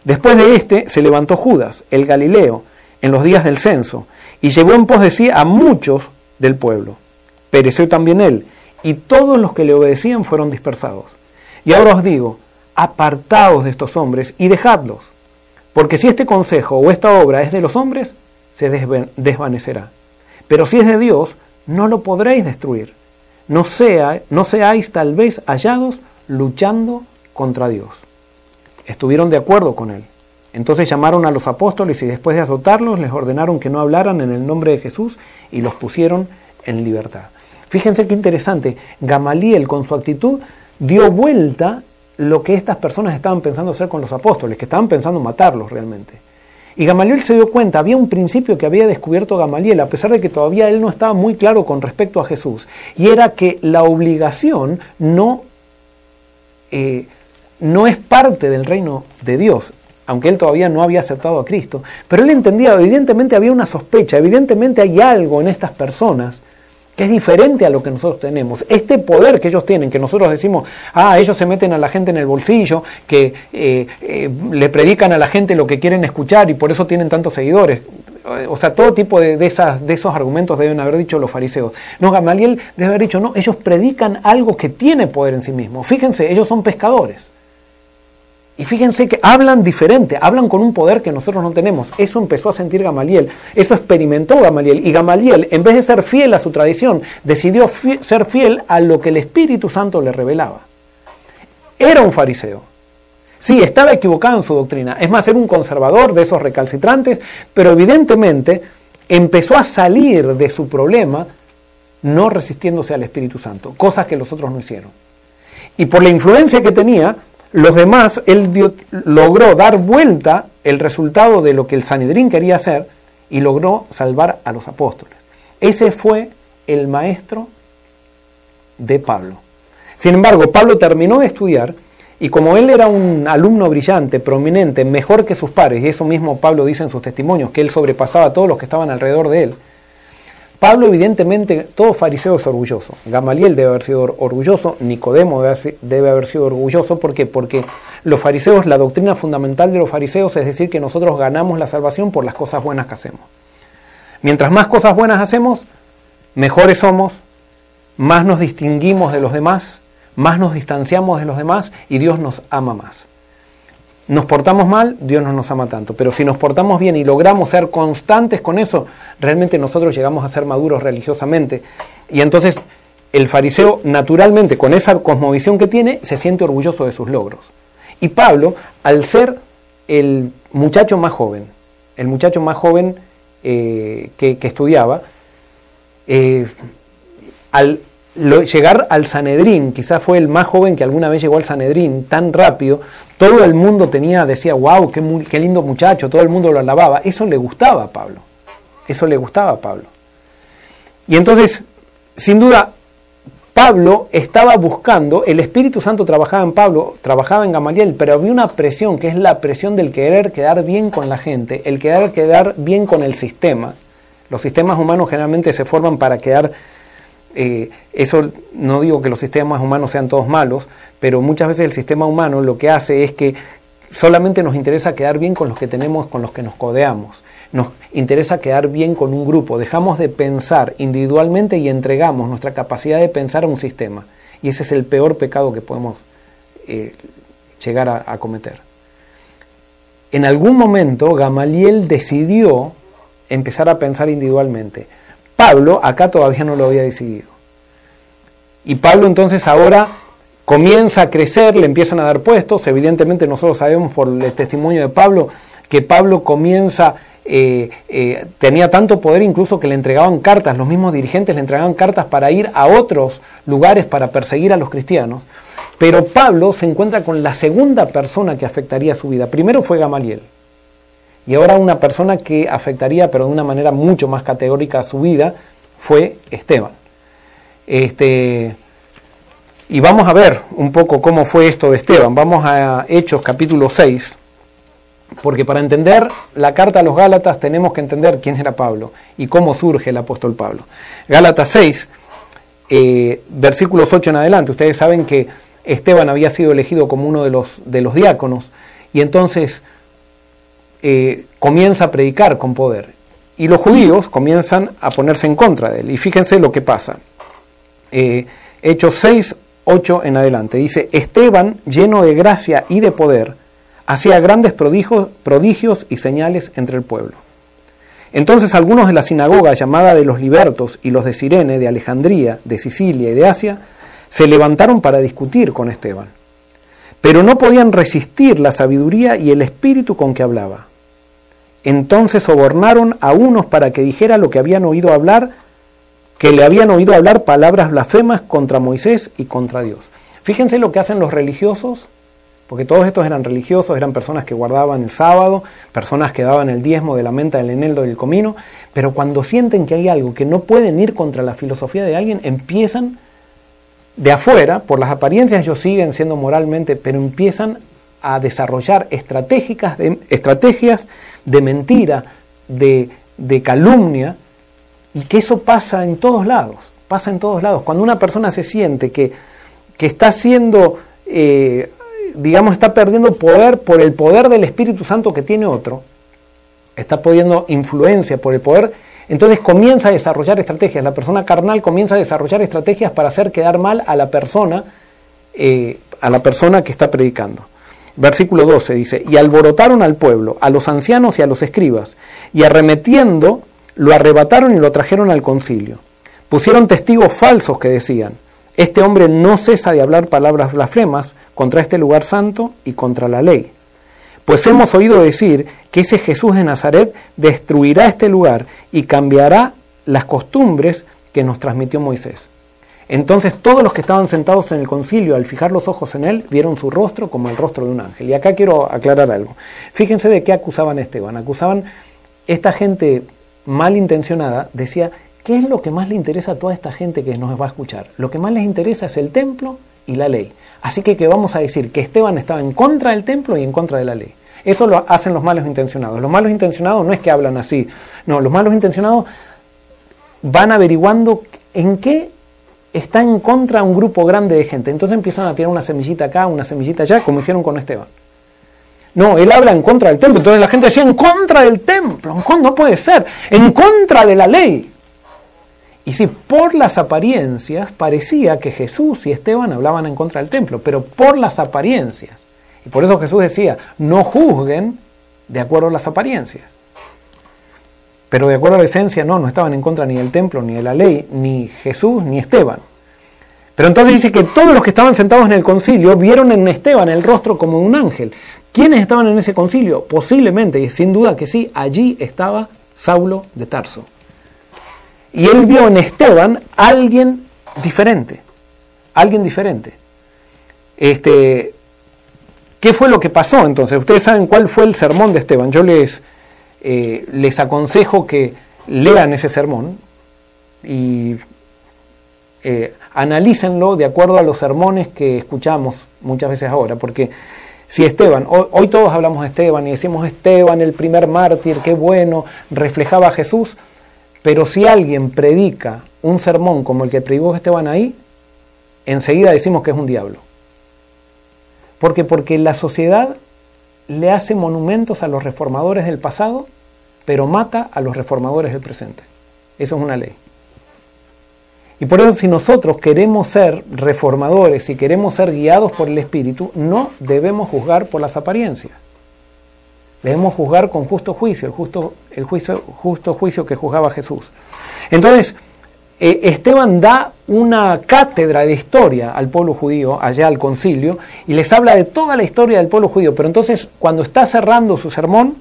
Después de este se levantó Judas, el Galileo, en los días del censo, y llevó en pos de sí a muchos del pueblo. Pereció también él, y todos los que le obedecían fueron dispersados. Y ahora os digo, apartaos de estos hombres y dejadlos, porque si este consejo o esta obra es de los hombres, se desvanecerá. Pero si es de Dios, no lo podréis destruir. No, sea, no seáis tal vez hallados luchando contra Dios. Estuvieron de acuerdo con él. Entonces llamaron a los apóstoles y después de azotarlos les ordenaron que no hablaran en el nombre de Jesús y los pusieron en libertad. Fíjense qué interesante, Gamaliel con su actitud dio vuelta lo que estas personas estaban pensando hacer con los apóstoles, que estaban pensando matarlos realmente. Y Gamaliel se dio cuenta, había un principio que había descubierto Gamaliel, a pesar de que todavía él no estaba muy claro con respecto a Jesús, y era que la obligación no, eh, no es parte del reino de Dios aunque él todavía no había aceptado a Cristo, pero él entendía, evidentemente había una sospecha, evidentemente hay algo en estas personas que es diferente a lo que nosotros tenemos. Este poder que ellos tienen, que nosotros decimos, ah, ellos se meten a la gente en el bolsillo, que eh, eh, le predican a la gente lo que quieren escuchar y por eso tienen tantos seguidores. o sea, todo tipo de, de esos argumentos deben haber dicho los fariseos. No, Gamaliel debe haber dicho, no, ellos predican algo que tiene poder en sí mismo. Fíjense, ellos son pescadores. Y fíjense que hablan diferente, hablan con un poder que nosotros no tenemos. Eso empezó a sentir Gamaliel, eso experimentó Gamaliel. Y Gamaliel, en vez de ser fiel a su tradición, decidió ser fiel a lo que el Espíritu Santo le revelaba. Era un fariseo. Sí, estaba equivocado en su doctrina. Es más, era un conservador de esos recalcitrantes, pero evidentemente empezó a salir de su problema no resistiéndose al Espíritu Santo, cosas que los otros no hicieron. Y por la influencia que tenía, los demás, él logró dar vuelta el resultado de lo que el Sanedrín quería hacer y logró salvar a los apóstoles. Ese fue el maestro de Pablo. Sin embargo, Pablo terminó de estudiar y como él era un alumno brillante, prominente, mejor que sus pares, y eso mismo Pablo dice en sus testimonios, que él sobrepasaba a todos los que estaban alrededor de él, Pablo, evidentemente, todo fariseo es orgulloso. Gamaliel debe haber sido orgulloso, Nicodemo debe haber sido orgulloso. ¿Por qué? Porque los fariseos, la doctrina fundamental de los fariseos es decir que nosotros ganamos la salvación por las cosas buenas que hacemos. Mientras más cosas buenas hacemos, mejores somos, más nos distinguimos de los demás, más nos distanciamos de los demás y Dios nos ama más nos portamos mal, Dios no nos ama tanto. Pero si nos portamos bien y logramos ser constantes con eso, realmente nosotros llegamos a ser maduros religiosamente. Y entonces el fariseo, naturalmente, con esa cosmovisión que tiene, se siente orgulloso de sus logros. Y Pablo, al ser el muchacho más joven, el muchacho más joven eh, que, estudiaba, eh, al llegar al Sanedrín, quizás fue el más joven que alguna vez llegó al Sanedrín tan rápido, todo el mundo tenía, decía, wow, qué, qué lindo muchacho, todo el mundo lo alababa. Eso le gustaba a Pablo. Eso le gustaba a Pablo. Y entonces, sin duda, Pablo estaba buscando, el Espíritu Santo trabajaba en Pablo, trabajaba en Gamaliel, pero había una presión que es la presión del querer quedar bien con la gente, el querer quedar bien con el sistema. Los sistemas humanos generalmente se forman para quedar eh, eso no digo que los sistemas humanos sean todos malos, pero muchas veces el sistema humano lo que hace es que solamente nos interesa quedar bien con los que tenemos, con los que nos codeamos. Nos interesa quedar bien con un grupo. Dejamos de pensar individualmente y entregamos nuestra capacidad de pensar a un sistema. Y ese es el peor pecado que podemos eh, llegar a cometer. En algún momento Gamaliel decidió empezar a pensar individualmente. Pablo acá todavía no lo había decidido. Y Pablo entonces ahora comienza a crecer, le empiezan a dar puestos, evidentemente nosotros sabemos por el testimonio de Pablo que Pablo comienza, eh, eh, tenía tanto poder incluso que le entregaban cartas, los mismos dirigentes le entregaban cartas para ir a otros lugares para perseguir a los cristianos. Pero Pablo se encuentra con la segunda persona que afectaría su vida. Primero fue Gamaliel, y ahora una persona que afectaría, pero de una manera mucho más categórica, a su vida, fue Esteban. Este, y vamos a ver un poco cómo fue esto de Esteban. Vamos a Hechos capítulo 6, porque para entender la carta a los Gálatas tenemos que entender quién era Pablo y cómo surge el apóstol Pablo. Gálatas 6, eh, versículos 8 en adelante. Ustedes saben que Esteban había sido elegido como uno de los, de los diáconos y entonces eh, comienza a predicar con poder. Y los judíos comienzan a ponerse en contra de él. Y fíjense lo que pasa. Eh, Hechos 6, 8 en adelante. Dice, Esteban, lleno de gracia y de poder, hacía grandes prodigios, prodigios y señales entre el pueblo. Entonces algunos de la sinagoga llamada de los libertos y los de Sirene, de Alejandría, de Sicilia y de Asia, se levantaron para discutir con Esteban. Pero no podían resistir la sabiduría y el espíritu con que hablaba. Entonces sobornaron a unos para que dijera lo que habían oído hablar, que le habían oído hablar palabras blasfemas contra Moisés y contra Dios. Fíjense lo que hacen los religiosos, porque todos estos eran religiosos, eran personas que guardaban el sábado, personas que daban el diezmo de la menta, del eneldo, del comino, pero cuando sienten que hay algo que no pueden ir contra la filosofía de alguien, empiezan de afuera, por las apariencias ellos siguen siendo moralmente, pero empiezan a desarrollar estratégicas de, estrategias de mentira, de, calumnia, y que eso pasa en todos lados, pasa en todos lados. Cuando una persona se siente que, que está siendo, eh, digamos, está perdiendo poder por el poder del Espíritu Santo que tiene otro, está pudiendo influencia por el poder, entonces comienza a desarrollar estrategias. La persona carnal comienza a desarrollar estrategias para hacer quedar mal a la persona, eh, a la persona que está predicando. Versículo 12 dice, y alborotaron al pueblo, a los ancianos y a los escribas, y arremetiendo, lo arrebataron y lo trajeron al concilio. Pusieron testigos falsos que decían, este hombre no cesa de hablar palabras blasfemas contra este lugar santo y contra la ley. Pues hemos oído decir que ese Jesús de Nazaret destruirá este lugar y cambiará las costumbres que nos transmitió Moisés. Entonces todos los que estaban sentados en el concilio, al fijar los ojos en él, vieron su rostro como el rostro de un ángel. Y acá quiero aclarar algo. Fíjense de qué acusaban a Esteban. Acusaban esta gente malintencionada, decía, ¿qué es lo que más le interesa a toda esta gente que nos va a escuchar? Lo que más les interesa es el templo y la ley. Así que, que vamos a decir que Esteban estaba en contra del templo y en contra de la ley. Eso lo hacen los malos intencionados. Los malos intencionados no es que hablan así. No, los malos intencionados van averiguando en qué está en contra un grupo grande de gente. Entonces empiezan a tirar una semillita acá, una semillita allá, como hicieron con Esteban. No, él habla en contra del templo. Entonces la gente decía, en contra del templo. No puede ser. En contra de la ley. Y si por las apariencias parecía que Jesús y Esteban hablaban en contra del templo, pero por las apariencias. Y por eso Jesús decía, no juzguen de acuerdo a las apariencias. Pero de acuerdo a la esencia, no, no estaban en contra ni del templo, ni de la ley, ni Jesús, ni Esteban. Pero entonces dice que todos los que estaban sentados en el concilio vieron en Esteban el rostro como un ángel. ¿Quiénes estaban en ese concilio? Posiblemente, y sin duda que sí, allí estaba Saulo de Tarso. Y él vio en Esteban alguien diferente, alguien diferente. Este, ¿Qué fue lo que pasó entonces? Ustedes saben cuál fue el sermón de Esteban. Yo les, eh, les aconsejo que lean ese sermón y eh, analícenlo de acuerdo a los sermones que escuchamos muchas veces ahora, porque si Esteban, hoy, todos hablamos de Esteban y decimos Esteban, el primer mártir, qué bueno, reflejaba a Jesús, pero si alguien predica un sermón como el que predicó Esteban ahí, enseguida decimos que es un diablo. ¿Por qué? Porque la sociedad le hace monumentos a los reformadores del pasado, pero mata a los reformadores del presente. Eso es una ley. Y por eso si nosotros queremos ser reformadores y queremos ser guiados por el Espíritu, no debemos juzgar por las apariencias. Debemos juzgar con justo juicio, el justo, el juicio, justo juicio que juzgaba Jesús. Entonces, eh, Esteban da una cátedra de historia al pueblo judío, allá al concilio, y les habla de toda la historia del pueblo judío. Pero entonces, cuando está cerrando su sermón,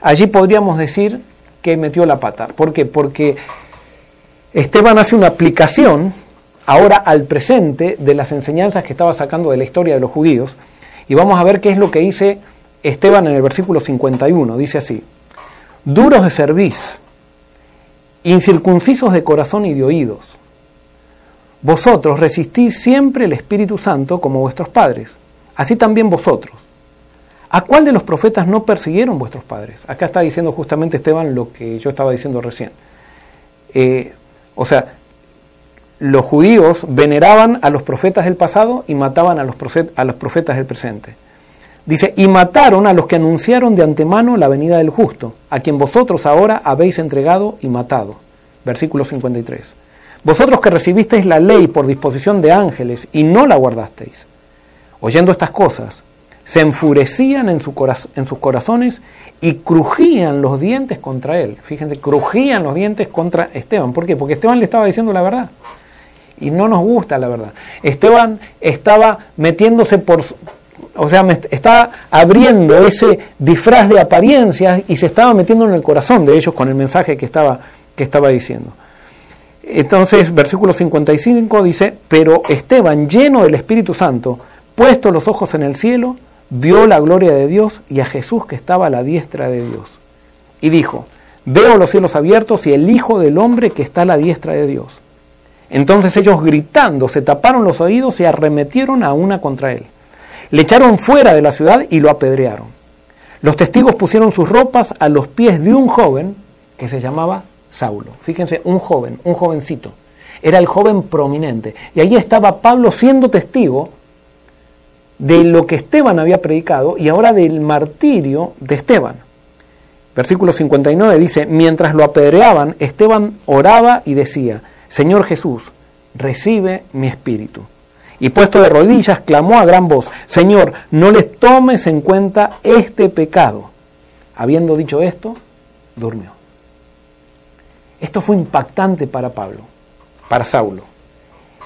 allí podríamos decir que metió la pata. ¿Por qué? Porque Esteban hace una aplicación ahora al presente de las enseñanzas que estaba sacando de la historia de los judíos, y vamos a ver qué es lo que dice Esteban en el versículo 51. Dice así, duros de cerviz incircuncisos de corazón y de oídos. Vosotros resistís siempre el Espíritu Santo como vuestros padres, así también vosotros. ¿A cuál de los profetas no persiguieron vuestros padres? Acá está diciendo justamente Esteban lo que yo estaba diciendo recién. Eh, o sea, los judíos veneraban a los profetas del pasado y mataban a los, a los profetas del presente. Dice, y mataron a los que anunciaron de antemano la venida del justo, a quien vosotros ahora habéis entregado y matado. Versículo 53. Vosotros que recibisteis la ley por disposición de ángeles y no la guardasteis. Oyendo estas cosas, se enfurecían en, su en sus corazones y crujían los dientes contra él. Fíjense, crujían los dientes contra Esteban. ¿Por qué? Porque Esteban le estaba diciendo la verdad. Y no nos gusta la verdad. Esteban estaba metiéndose por, o sea, me está abriendo ese disfraz de apariencias y se estaba metiendo en el corazón de ellos con el mensaje que estaba, que estaba diciendo. Entonces, versículo 55 dice, pero Esteban, lleno del Espíritu Santo, puesto los ojos en el cielo, vio la gloria de Dios y a Jesús que estaba a la diestra de Dios. Y dijo, veo los cielos abiertos y el Hijo del Hombre que está a la diestra de Dios. Entonces ellos gritando se taparon los oídos y arremetieron a una contra él. Le echaron fuera de la ciudad y lo apedrearon. Los testigos pusieron sus ropas a los pies de un joven que se llamaba Saulo. Fíjense, un joven, un jovencito. Era el joven prominente. Y ahí estaba Pablo siendo testigo de lo que Esteban había predicado y ahora del martirio de Esteban. Versículo 59 dice, mientras lo apedreaban, Esteban oraba y decía, Señor Jesús, recibe mi espíritu. Y puesto de rodillas, clamó a gran voz, Señor, no les tomes en cuenta este pecado. Habiendo dicho esto, durmió. Esto fue impactante para Pablo, para Saulo,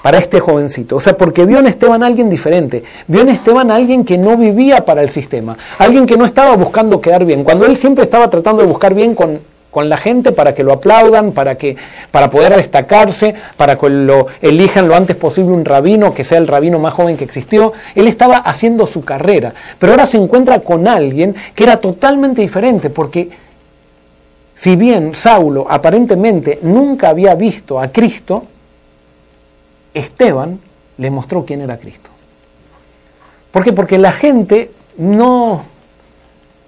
para este jovencito. O sea, porque vio en Esteban a alguien diferente, vio en Esteban a alguien que no vivía para el sistema, alguien que no estaba buscando quedar bien, cuando él siempre estaba tratando de buscar bien con con la gente para que lo aplaudan, para, que, para poder destacarse, para que lo elijan lo antes posible un rabino, que sea el rabino más joven que existió. Él estaba haciendo su carrera, pero ahora se encuentra con alguien que era totalmente diferente, porque si bien Saulo aparentemente nunca había visto a Cristo, Esteban le mostró quién era Cristo. ¿Por qué? Porque la gente no,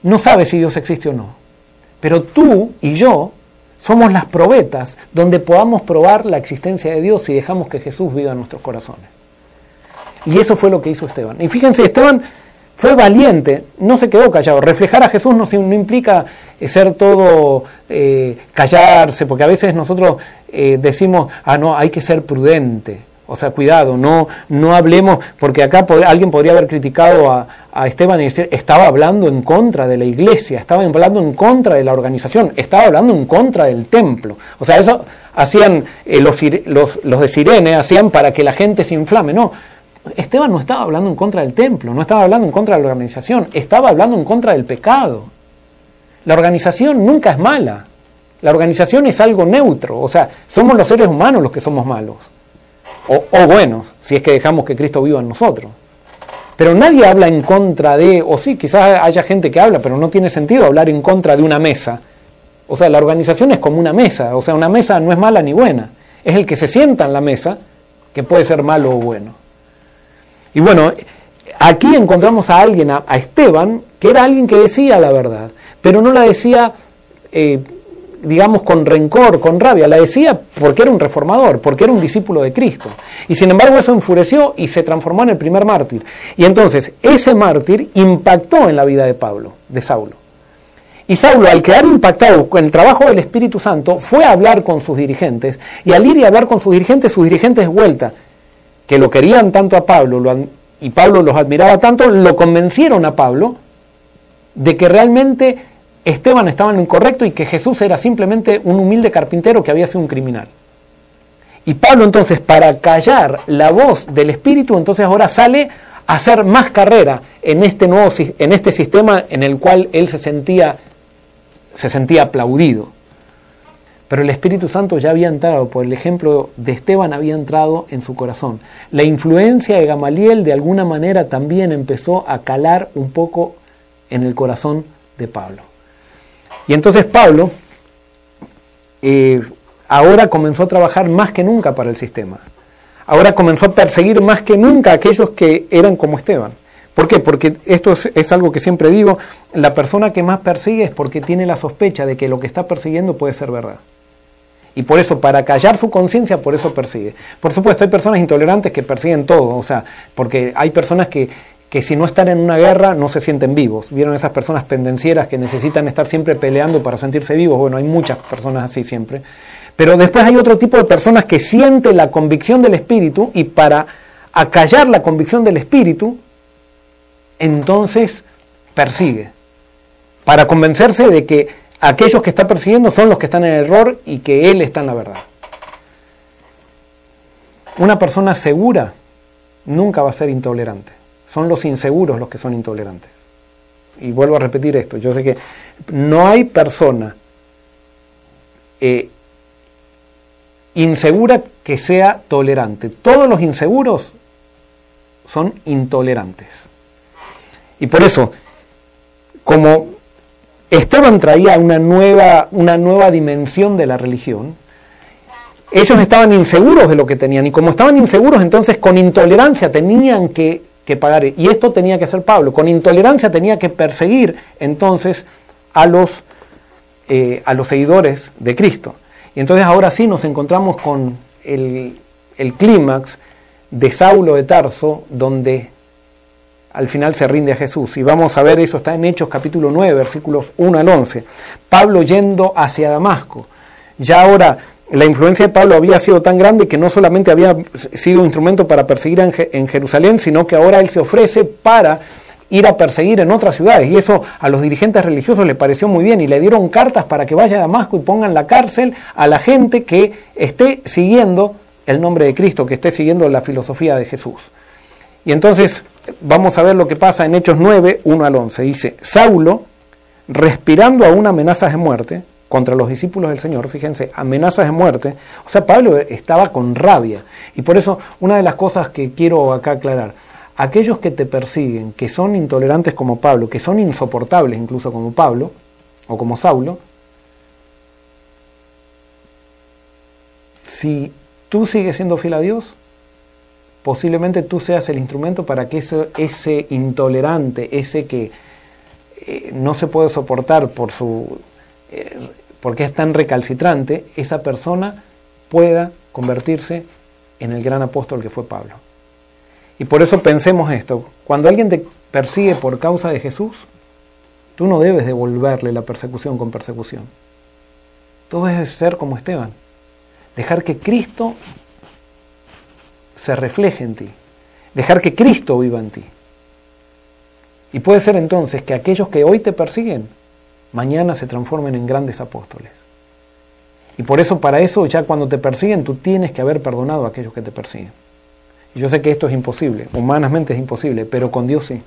no sabe si Dios existe o no. Pero tú y yo somos las probetas donde podamos probar la existencia de Dios y dejamos que Jesús viva en nuestros corazones. Y eso fue lo que hizo Esteban. Y fíjense, Esteban fue valiente, no se quedó callado. Reflejar a Jesús no, no implica eh, ser todo eh, callarse, porque a veces nosotros eh, decimos, ah, no, hay que ser prudente. O sea, cuidado, no, no hablemos, porque acá alguien podría haber criticado a, Esteban y decir, estaba hablando en contra de la iglesia, estaba hablando en contra de la organización, estaba hablando en contra del templo. O sea, eso hacían eh, los, los, los de Sirene, hacían para que la gente se inflame. No, Esteban no estaba hablando en contra del templo, no estaba hablando en contra de la organización, estaba hablando en contra del pecado. La organización nunca es mala. La organización es algo neutro, o sea, somos los seres humanos los que somos malos o, buenos, si es que dejamos que Cristo viva en nosotros. Pero nadie habla en contra de, o sí, quizás haya gente que habla, pero no tiene sentido hablar en contra de una mesa. O sea, la organización es como una mesa, o sea, una mesa no es mala ni buena, es el que se sienta en la mesa que puede ser malo o bueno. Y bueno, aquí encontramos a alguien, a, Esteban, que era alguien que decía la verdad, pero no la decía eh, digamos, con rencor, con rabia, la decía porque era un reformador, porque era un discípulo de Cristo. Y sin embargo eso enfureció y se transformó en el primer mártir. Y entonces ese mártir impactó en la vida de Pablo, de Saulo. Y Saulo, al quedar impactado con el trabajo del Espíritu Santo, fue a hablar con sus dirigentes. Y al ir y hablar con sus dirigentes, sus dirigentes de vuelta, que lo querían tanto a Pablo y Pablo los admiraba tanto, lo convencieron a Pablo de que realmente Esteban estaba en lo incorrecto y que Jesús era simplemente un humilde carpintero que había sido un criminal. Y Pablo entonces, para callar la voz del Espíritu, entonces ahora sale a hacer más carrera en este nuevo en este sistema en el cual él se sentía se sentía aplaudido. Pero el Espíritu Santo ya había entrado, por el ejemplo de Esteban había entrado en su corazón. La influencia de Gamaliel de alguna manera también empezó a calar un poco en el corazón de Pablo. Y entonces Pablo eh, ahora comenzó a trabajar más que nunca para el sistema. Ahora comenzó a perseguir más que nunca a aquellos que eran como Esteban. ¿Por qué? Porque esto es, algo que siempre digo, la persona que más persigue es porque tiene la sospecha de que lo que está persiguiendo puede ser verdad. Y por eso, para callar su conciencia, por eso persigue. Por supuesto, hay personas intolerantes que persiguen todo, o sea, porque hay personas que que si no están en una guerra no se sienten vivos. ¿Vieron esas personas pendencieras que necesitan estar siempre peleando para sentirse vivos? Bueno, hay muchas personas así siempre. Pero después hay otro tipo de personas que sienten la convicción del Espíritu y para acallar la convicción del Espíritu, entonces persigue. Para convencerse de que aquellos que está persiguiendo son los que están en error y que Él está en la verdad. Una persona segura nunca va a ser intolerante. Son los inseguros los que son intolerantes. Y vuelvo a repetir esto, yo sé que no hay persona eh, insegura que sea tolerante. Todos los inseguros son intolerantes. Y por eso, como Esteban traía una nueva, una nueva dimensión de la religión, ellos estaban inseguros de lo que tenían. Y como estaban inseguros, entonces con intolerancia tenían que pagar. Y esto tenía que hacer Pablo. Con intolerancia tenía que perseguir entonces a los, eh, a los seguidores de Cristo. Y entonces ahora sí nos encontramos con el, el clímax de Saulo de Tarso, donde al final se rinde a Jesús. Y vamos a ver eso, está en Hechos capítulo 9, versículos 1 al 11. Pablo yendo hacia Damasco. Ya ahora la influencia de Pablo había sido tan grande que no solamente había sido instrumento para perseguir en Jerusalén, sino que ahora él se ofrece para ir a perseguir en otras ciudades. Y eso a los dirigentes religiosos le pareció muy bien y le dieron cartas para que vaya a Damasco y pongan la cárcel a la gente que esté siguiendo el nombre de Cristo, que esté siguiendo la filosofía de Jesús. Y entonces vamos a ver lo que pasa en Hechos 9, 1 al 11. Dice, Saulo, respirando aún amenazas de muerte contra los discípulos del Señor, fíjense, amenazas de muerte, o sea, Pablo estaba con rabia. Y por eso una de las cosas que quiero acá aclarar, aquellos que te persiguen, que son intolerantes como Pablo, que son insoportables incluso como Pablo, o como Saulo, si tú sigues siendo fiel a Dios, posiblemente tú seas el instrumento para que ese, intolerante, ese que eh, no se puede soportar por su, eh, porque es tan recalcitrante, esa persona pueda convertirse en el gran apóstol que fue Pablo. Y por eso pensemos esto, cuando alguien te persigue por causa de Jesús, tú no debes devolverle la persecución con persecución. Tú debes ser como Esteban, dejar que Cristo se refleje en ti, dejar que Cristo viva en ti. Y puede ser entonces que aquellos que hoy te persiguen, mañana se transformen en grandes apóstoles. Y por eso, para eso, ya cuando te persiguen, tú tienes que haber perdonado a aquellos que te persiguen. Yo sé que esto es imposible, humanamente es imposible, pero con Dios sí.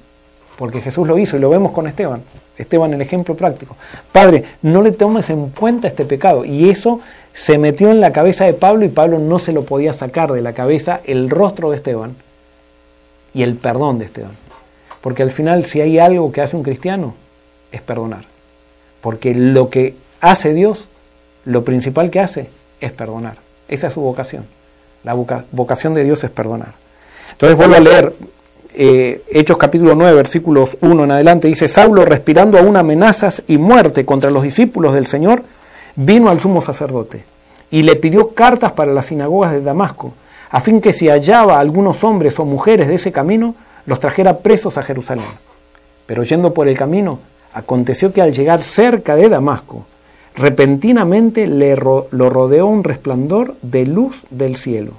Porque Jesús lo hizo y lo vemos con Esteban. Esteban, el ejemplo práctico. Padre, no le tomes en cuenta este pecado. Y eso se metió en la cabeza de Pablo y Pablo no se lo podía sacar de la cabeza el rostro de Esteban y el perdón de Esteban. Porque al final, si hay algo que hace un cristiano, es perdonar. Porque lo que hace Dios, lo principal que hace, es perdonar. Esa es su vocación. La vocación de Dios es perdonar. Entonces vuelvo a leer eh, Hechos capítulo 9, versículos 1 en adelante. Dice, Saulo respirando aún amenazas y muerte contra los discípulos del Señor, vino al sumo sacerdote y le pidió cartas para las sinagogas de Damasco, a fin que si hallaba algunos hombres o mujeres de ese camino, los trajera presos a Jerusalén. Pero yendo por el camino, aconteció que al llegar cerca de Damasco, repentinamente le lo rodeó un resplandor de luz del cielo.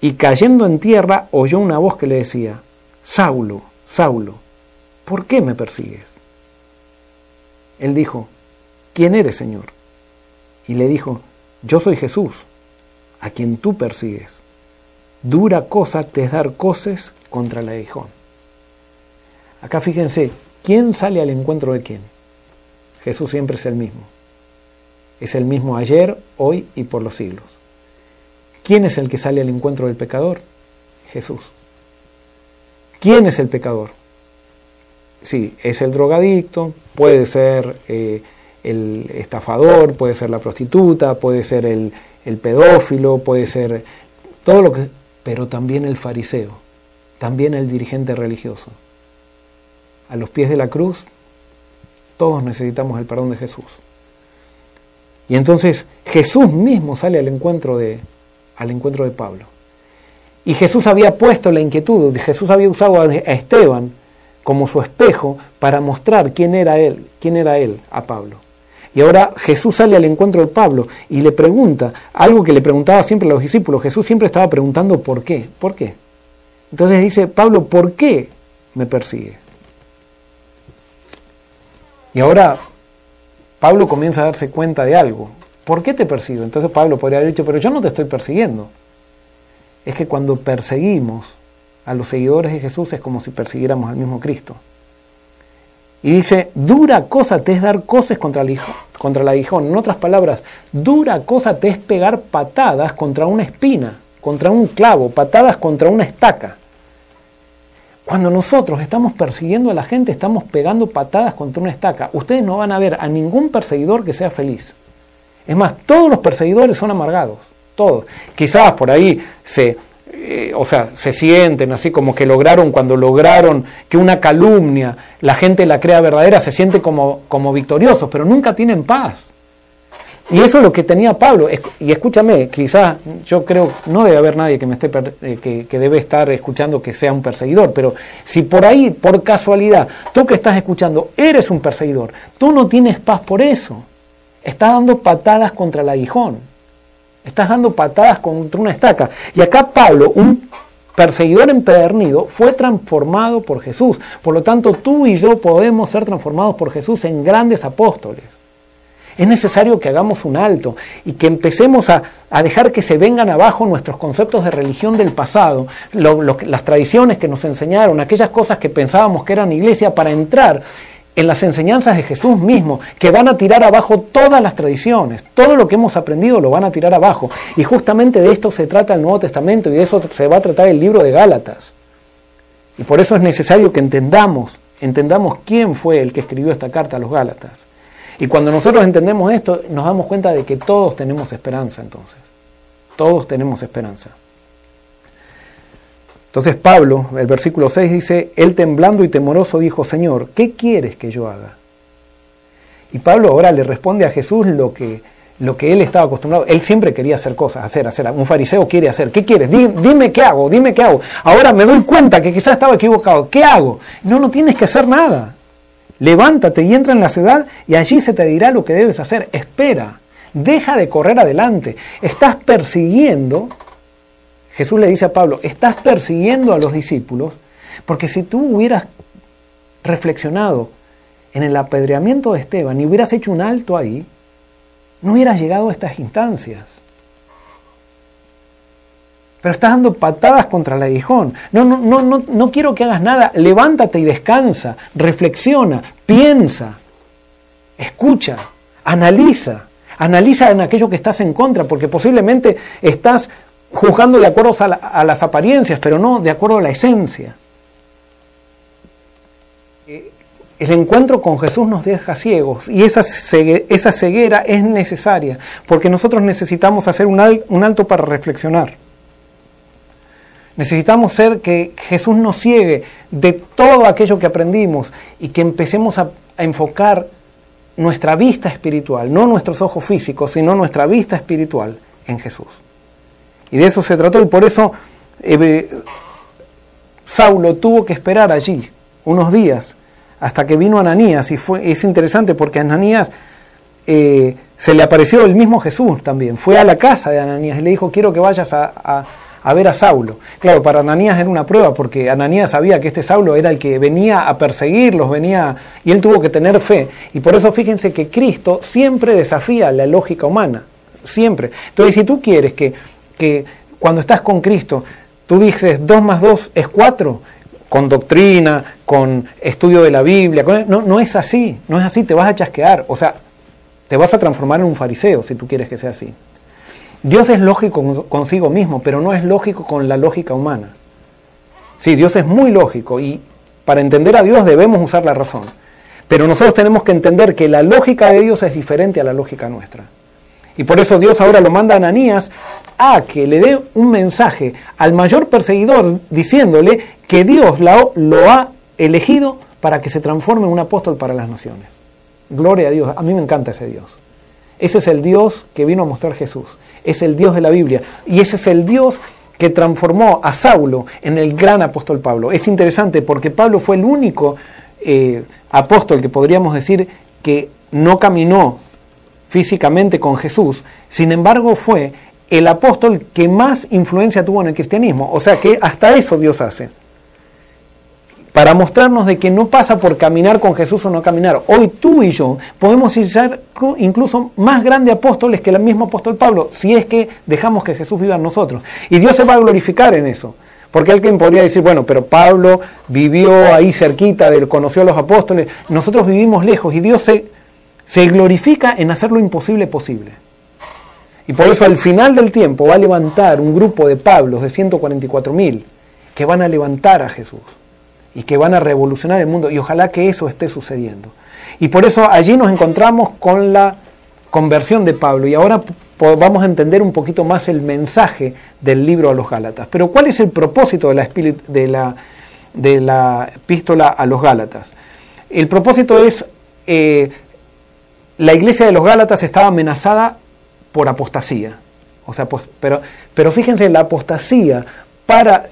Y cayendo en tierra oyó una voz que le decía, Saulo, Saulo, ¿por qué me persigues? Él dijo, ¿quién eres, Señor? Y le dijo, yo soy Jesús, a quien tú persigues. Dura cosa te es dar coces contra el aguijón. Acá fíjense, ¿quién sale al encuentro de quién? Jesús siempre es el mismo. Es el mismo ayer, hoy y por los siglos. ¿Quién es el que sale al encuentro del pecador? Jesús. ¿Quién es el pecador? Sí, es el drogadicto, puede ser eh, el estafador, puede ser la prostituta, puede ser el, el pedófilo, puede ser todo lo que... Pero también el fariseo, también el dirigente religioso. A los pies de la cruz, todos necesitamos el perdón de Jesús. Y entonces Jesús mismo sale al encuentro de, al encuentro de Pablo. Y Jesús había puesto la inquietud, Jesús había usado a Esteban como su espejo para mostrar quién era él, quién era él a Pablo. Y ahora Jesús sale al encuentro de Pablo y le pregunta algo que le preguntaba siempre a los discípulos. Jesús siempre estaba preguntando por qué, por qué. Entonces dice, Pablo, ¿por qué me persigue? Y ahora Pablo comienza a darse cuenta de algo. ¿Por qué te persigo? Entonces Pablo podría haber dicho, pero yo no te estoy persiguiendo. Es que cuando perseguimos a los seguidores de Jesús es como si persiguiéramos al mismo Cristo. Y dice, dura cosa te es dar cosas contra el, hijo, contra el aguijón. En otras palabras, dura cosa te es pegar patadas contra una espina, contra un clavo, patadas contra una estaca. Cuando nosotros estamos persiguiendo a la gente, estamos pegando patadas contra una estaca. Ustedes no van a ver a ningún perseguidor que sea feliz. Es más, todos los perseguidores son amargados, todos. Quizás por ahí se, eh, o sea, se sienten así como que lograron, cuando lograron que una calumnia la gente la crea verdadera, se siente como, como victoriosos, pero nunca tienen paz. Y eso es lo que tenía Pablo. Y escúchame, quizás yo creo, no debe haber nadie que me esté eh, que, que, debe estar escuchando que sea un perseguidor, pero si por ahí, por casualidad, tú que estás escuchando eres un perseguidor, tú no tienes paz por eso. Estás dando patadas contra el aguijón. Estás dando patadas contra una estaca. Y acá Pablo, un perseguidor empedernido, fue transformado por Jesús. Por lo tanto, tú y yo podemos ser transformados por Jesús en grandes apóstoles. Es necesario que hagamos un alto y que empecemos a, dejar que se vengan abajo nuestros conceptos de religión del pasado, las tradiciones que nos enseñaron, aquellas cosas que pensábamos que eran iglesia, para entrar en las enseñanzas de Jesús mismo, que van a tirar abajo todas las tradiciones, todo lo que hemos aprendido lo van a tirar abajo. Y justamente de esto se trata el Nuevo Testamento y de eso se va a tratar el libro de Gálatas. Y por eso es necesario que entendamos, entendamos quién fue el que escribió esta carta a los Gálatas. Y cuando nosotros entendemos esto, nos damos cuenta de que todos tenemos esperanza entonces. Todos tenemos esperanza. Entonces Pablo, el versículo 6 dice, él temblando y temoroso dijo, Señor, ¿qué quieres que yo haga? Y Pablo ahora le responde a Jesús lo que, lo que él estaba acostumbrado. Él siempre quería hacer cosas, hacer, hacer. Un fariseo quiere hacer. ¿Qué quieres? Dime, qué hago, dime qué hago. Ahora me doy cuenta que quizás estaba equivocado. ¿Qué hago? No, no tienes que hacer nada. Levántate y entra en la ciudad y allí se te dirá lo que debes hacer. Espera, deja de correr adelante. Estás persiguiendo, Jesús le dice a Pablo, estás persiguiendo a los discípulos porque si tú hubieras reflexionado en el apedreamiento de Esteban y hubieras hecho un alto ahí, no hubieras llegado a estas instancias pero estás dando patadas contra el aguijón. No, no, no, no, no quiero que hagas nada. Levántate y descansa, reflexiona, piensa, escucha, analiza. Analiza en aquello que estás en contra, porque posiblemente estás juzgando de acuerdo a, las apariencias, pero no de acuerdo a la esencia. El encuentro con Jesús nos deja ciegos y esa ceguera es necesaria porque nosotros necesitamos hacer un alto para reflexionar. Necesitamos ser que Jesús nos ciegue de todo aquello que aprendimos y que empecemos a, enfocar nuestra vista espiritual, no nuestros ojos físicos, sino nuestra vista espiritual en Jesús. Y de eso se trató y por eso eh, Saulo tuvo que esperar allí unos días hasta que vino Ananías y fue, es interesante porque a Ananías eh, se le apareció el mismo Jesús también, fue a la casa de Ananías y le dijo quiero que vayas a a ver a Saulo. Claro, para Ananías era una prueba porque Ananías sabía que este Saulo era el que venía a perseguirlos, venía y él tuvo que tener fe. Y por eso fíjense que Cristo siempre desafía la lógica humana, siempre. Entonces, si tú quieres que, que cuando estás con Cristo, tú dices 2 más 2 es 4, con doctrina, con estudio de la Biblia, no, no es así, no es así, te vas a chasquear, o sea, te vas a transformar en un fariseo si tú quieres que sea así. Dios es lógico consigo mismo, pero no es lógico con la lógica humana. Sí, Dios es muy lógico y para entender a Dios debemos usar la razón. Pero nosotros tenemos que entender que la lógica de Dios es diferente a la lógica nuestra. Y por eso Dios ahora lo manda a Ananías a que le dé un mensaje al mayor perseguidor diciéndole que Dios lo ha elegido para que se transforme en un apóstol para las naciones. Gloria a Dios. A mí me encanta ese Dios. Ese es el Dios que vino a mostrar Jesús es el Dios de la Biblia. Y ese es el Dios que transformó a Saulo en el gran apóstol Pablo. Es interesante porque Pablo fue el único eh, apóstol que podríamos decir que no caminó físicamente con Jesús, sin embargo fue el apóstol que más influencia tuvo en el cristianismo. O sea que hasta eso Dios hace para mostrarnos de que no pasa por caminar con Jesús o no caminar. Hoy tú y yo podemos ser incluso más grandes apóstoles que el mismo apóstol Pablo, si es que dejamos que Jesús viva en nosotros. Y Dios se va a glorificar en eso. Porque alguien podría decir, bueno, pero Pablo vivió ahí cerquita, conoció a los apóstoles, nosotros vivimos lejos y Dios se, glorifica en hacer lo imposible posible. Y por eso al final del tiempo va a levantar un grupo de Pablos de 144 mil que van a levantar a Jesús y que van a revolucionar el mundo y ojalá que eso esté sucediendo. Y por eso allí nos encontramos con la conversión de Pablo y ahora vamos a entender un poquito más el mensaje del libro a los Gálatas. Pero ¿cuál es el propósito de la, de la, de la epístola a los Gálatas? El propósito es eh, la iglesia de los Gálatas estaba amenazada por apostasía. O sea, pues, pero, pero fíjense, la apostasía para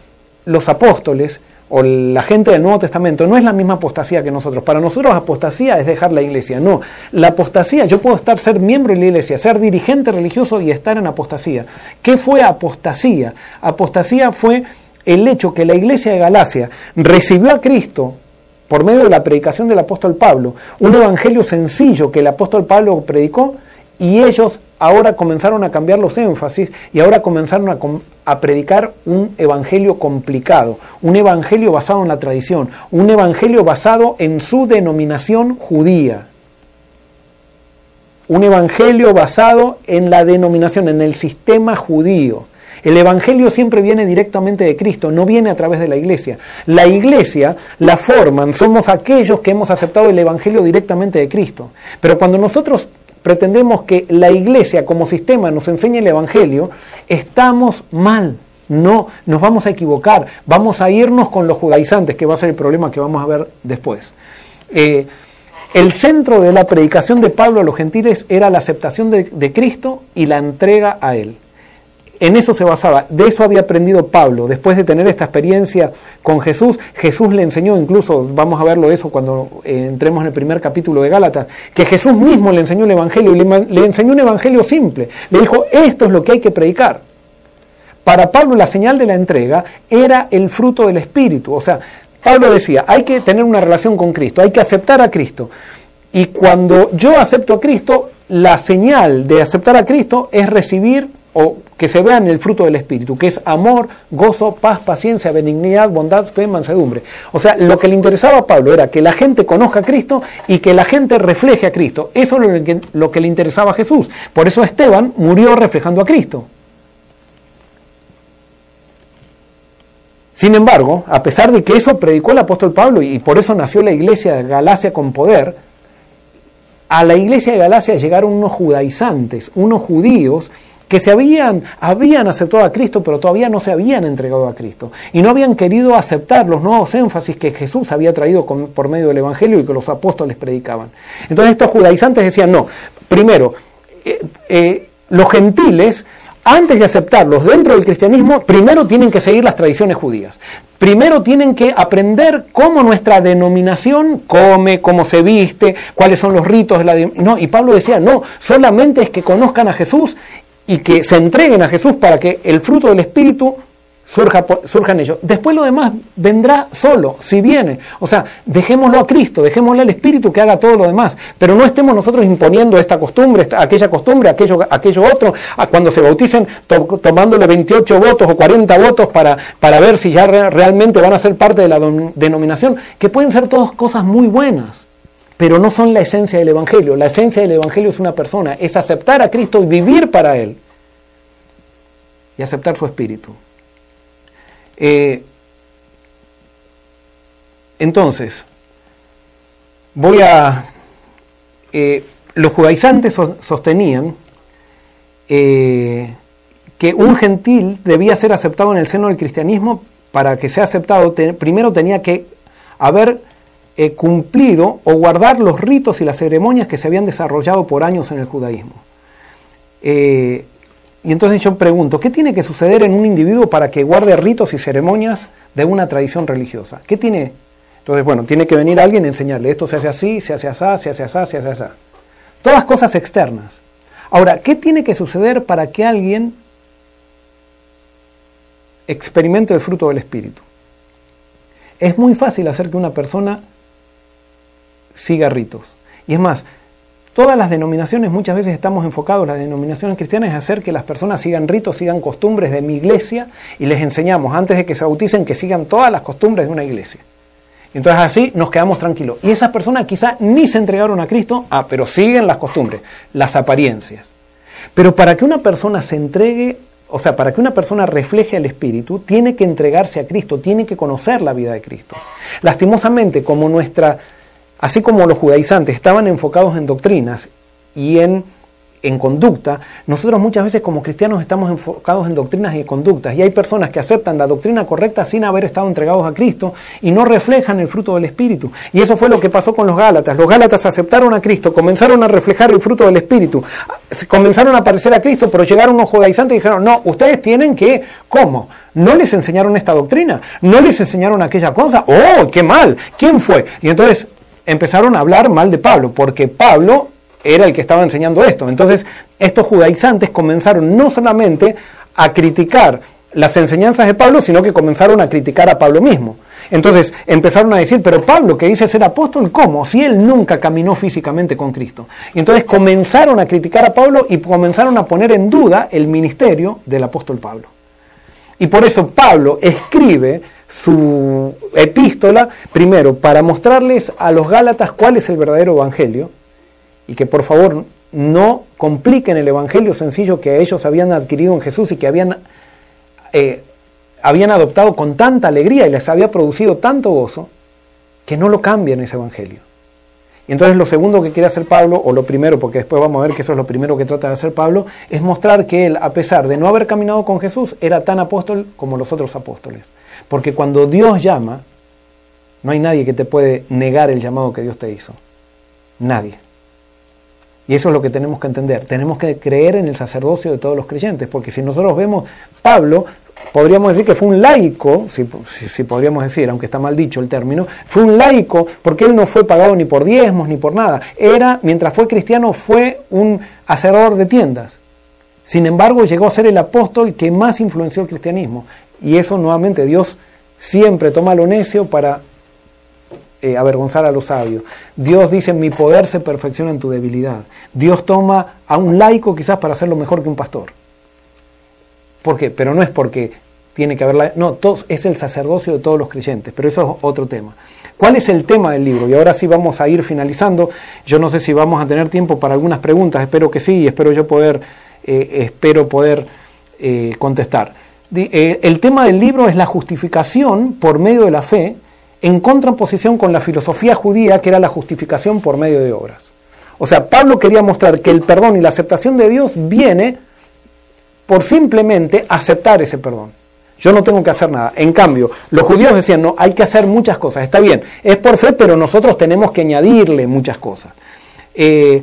los apóstoles o la gente del Nuevo Testamento no es la misma apostasía que nosotros. Para nosotros apostasía es dejar la iglesia. No, la apostasía, yo puedo estar, ser miembro de la iglesia, ser dirigente religioso y estar en apostasía. ¿Qué fue apostasía? Apostasía fue el hecho que la iglesia de Galacia recibió a Cristo por medio de la predicación del apóstol Pablo, un evangelio sencillo que el apóstol Pablo predicó y ellos ahora comenzaron a cambiar los énfasis y ahora comenzaron a, predicar un evangelio complicado, un evangelio basado en la tradición, un evangelio basado en su denominación judía. Un evangelio basado en la denominación, en el sistema judío. El Evangelio siempre viene directamente de Cristo, no viene a través de la iglesia. La iglesia la forman, somos aquellos que hemos aceptado el Evangelio directamente de Cristo. Pero cuando nosotros pretendemos que la iglesia como sistema nos enseñe el Evangelio, estamos mal. No, nos vamos a equivocar, vamos a irnos con los judaizantes, que va a ser el problema que vamos a ver después. Eh, el centro de la predicación de Pablo a los gentiles era la aceptación de Cristo y la entrega a Él en eso se basaba. De eso había aprendido Pablo. Después de tener esta experiencia con Jesús, Jesús le enseñó, incluso vamos a verlo eso cuando eh, entremos en el primer capítulo de Gálatas, que Jesús mismo le enseñó el Evangelio y le, le enseñó un Evangelio simple. Le dijo, esto es lo que hay que predicar. Para Pablo la señal de la entrega era el fruto del Espíritu. O sea, Pablo decía, hay que tener una relación con Cristo, hay que aceptar a Cristo. Y cuando yo acepto a Cristo, la señal de aceptar a Cristo es recibir o que se vea en el fruto del Espíritu, que es amor, gozo, paz, paciencia, benignidad, bondad, fe, mansedumbre. O sea, lo que le interesaba a Pablo era que la gente conozca a Cristo y que la gente refleje a Cristo. Eso es lo que, lo que le interesaba a Jesús. Por eso Esteban murió reflejando a Cristo. Sin embargo, a pesar de que eso predicó el apóstol Pablo y por eso nació la iglesia de Galacia con poder, a la iglesia de Galacia llegaron unos judaizantes, unos judíos que se habían, habían aceptado a Cristo, pero todavía no se habían entregado a Cristo. Y no habían querido aceptar los nuevos énfasis que Jesús había traído por medio del Evangelio y que los apóstoles predicaban. Entonces estos judaizantes decían, no, primero, eh, eh, los gentiles antes de aceptarlos dentro del cristianismo, primero tienen que seguir las tradiciones judías. Primero tienen que aprender cómo nuestra denominación come, cómo se viste, cuáles son los ritos de la... No, y Pablo decía, no, solamente es que conozcan a Jesús y que se entreguen a Jesús para que el fruto del Espíritu surja, surja en ellos. Después lo demás vendrá solo, si viene. O sea, dejémoslo a Cristo, dejémosle al Espíritu que haga todo lo demás. Pero no estemos nosotros imponiendo esta costumbre, aquella costumbre, aquello, aquello otro, cuando se bauticen tomándole 28 votos o 40 votos para, para ver si ya realmente van a ser parte de la denominación, que pueden ser todas cosas muy buenas pero no son la esencia del Evangelio. La esencia del Evangelio es una persona, es aceptar a Cristo y vivir para Él y aceptar su espíritu. Eh, entonces, voy a... Eh, los judaizantes sostenían eh, que un gentil debía ser aceptado en el seno del cristianismo para que sea aceptado, primero tenía que haber cumplido o guardar los ritos y las ceremonias que se habían desarrollado por años en el judaísmo. Eh, y entonces yo pregunto, ¿qué tiene que suceder en un individuo para que guarde ritos y ceremonias de una tradición religiosa? ¿Qué tiene? Entonces, bueno, tiene que venir alguien a enseñarle, esto se hace así, se hace así, se hace así, se hace así. Todas cosas externas. Ahora, ¿qué tiene que suceder para que alguien experimente el fruto del Espíritu? Es muy fácil hacer que una persona siga ritos. Y es más, todas las denominaciones muchas veces estamos enfocados, las denominaciones cristianas, es hacer que las personas sigan ritos, sigan costumbres de mi iglesia y les enseñamos antes de que se bauticen que sigan todas las costumbres de una iglesia. Entonces así nos quedamos tranquilos. Y esas personas quizá ni se entregaron a Cristo, ah, pero siguen las costumbres, las apariencias. Pero para que una persona se entregue, o sea, para que una persona refleje el Espíritu, tiene que entregarse a Cristo, tiene que conocer la vida de Cristo. Lastimosamente, como nuestra Así como los judaizantes estaban enfocados en doctrinas y en en conducta, nosotros muchas veces como cristianos estamos enfocados en doctrinas y conductas y hay personas que aceptan la doctrina correcta sin haber estado entregados a Cristo y no reflejan el fruto del Espíritu. Y eso fue lo que pasó con los Gálatas. Los Gálatas aceptaron a Cristo, comenzaron a reflejar el fruto del Espíritu, comenzaron a parecer a Cristo, pero llegaron unos judaizantes y dijeron, no, ustedes tienen que, ¿cómo? ¿No les enseñaron esta doctrina? ¿No les enseñaron aquella cosa? ¡Oh, qué mal! ¿Quién fue? Y entonces empezaron a hablar mal de Pablo, porque Pablo era el que estaba enseñando esto. Entonces, estos judaizantes comenzaron no solamente a criticar las enseñanzas de Pablo, sino que comenzaron a criticar a Pablo mismo. Entonces empezaron a decir, pero Pablo que dice ser apóstol, ¿cómo? Si él nunca caminó físicamente con Cristo. Y entonces comenzaron a criticar a Pablo y comenzaron a poner en duda el ministerio del apóstol Pablo. Y por eso Pablo escribe su epístola, primero, para mostrarles a los Gálatas cuál es el verdadero evangelio, y que por favor no compliquen el evangelio sencillo que ellos habían adquirido en Jesús y que habían, eh, habían adoptado con tanta alegría y les había producido tanto gozo, que no lo cambien ese evangelio. Y entonces lo segundo que quiere hacer Pablo, o lo primero, porque después vamos a ver que eso es lo primero que trata de hacer Pablo, es mostrar que él, a pesar de no haber caminado con Jesús, era tan apóstol como los otros apóstoles. Porque cuando Dios llama, no hay nadie que te puede negar el llamado que Dios te hizo. Nadie. Y eso es lo que tenemos que entender. Tenemos que creer en el sacerdocio de todos los creyentes, porque si nosotros vemos, Pablo, podríamos decir que fue un laico, si, podríamos decir, aunque está mal dicho el término, fue un laico porque él no fue pagado ni por diezmos ni por nada. Era, mientras fue cristiano, fue un hacedor de tiendas. Sin embargo, llegó a ser el apóstol que más influenció el cristianismo. Y eso nuevamente Dios siempre toma lo necio para eh, avergonzar a los sabios. Dios dice, mi poder se perfecciona en tu debilidad. Dios toma a un laico quizás para hacerlo mejor que un pastor. ¿Por qué? Pero no es porque tiene que haber... No, es el sacerdocio de todos los creyentes, pero eso es otro tema. ¿Cuál es el tema del libro? Y ahora sí vamos a ir finalizando. Yo no sé si vamos a tener tiempo para algunas preguntas, espero que sí, y espero yo poder, eh, espero poder eh, contestar. El tema del libro es la justificación por medio de la fe en contraposición con la filosofía judía que era la justificación por medio de obras. O sea, Pablo quería mostrar que el perdón y la aceptación de Dios viene por simplemente aceptar ese perdón. Yo no tengo que hacer nada. En cambio, los judíos decían, no, hay que hacer muchas cosas. Está bien, es por fe, pero nosotros tenemos que añadirle muchas cosas. Eh,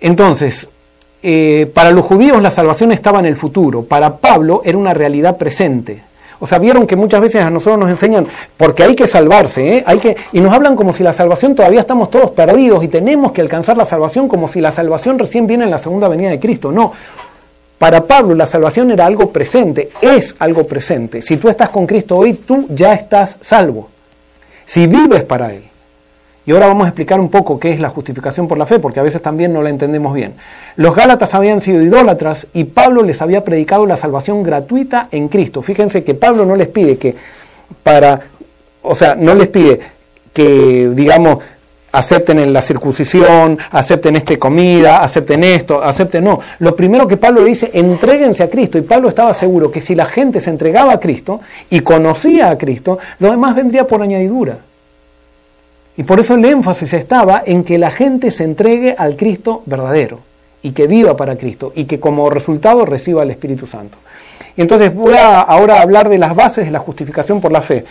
entonces, eh, para los judíos la salvación estaba en el futuro. Para Pablo era una realidad presente. O sea, vieron que muchas veces a nosotros nos enseñan, porque hay que salvarse, ¿eh? hay que, y nos hablan como si la salvación todavía estamos todos perdidos y tenemos que alcanzar la salvación como si la salvación recién viene en la segunda venida de Cristo. No. Para Pablo la salvación era algo presente, es algo presente. Si tú estás con Cristo hoy, tú ya estás salvo. Si vives para Él. Y ahora vamos a explicar un poco qué es la justificación por la fe, porque a veces también no la entendemos bien. Los Gálatas habían sido idólatras y Pablo les había predicado la salvación gratuita en Cristo. Fíjense que Pablo no les pide que para, o sea, no les pide que, digamos, acepten en la circuncisión, acepten esta comida, acepten esto, acepten no. Lo primero que Pablo dice, entréguense a Cristo. Y Pablo estaba seguro que si la gente se entregaba a Cristo y conocía a Cristo, lo demás vendría por añadidura. Y por eso el énfasis estaba en que la gente se entregue al Cristo verdadero y que viva para Cristo y que como resultado reciba el Espíritu Santo. Y entonces voy a ahora hablar de las bases de la justificación por la fe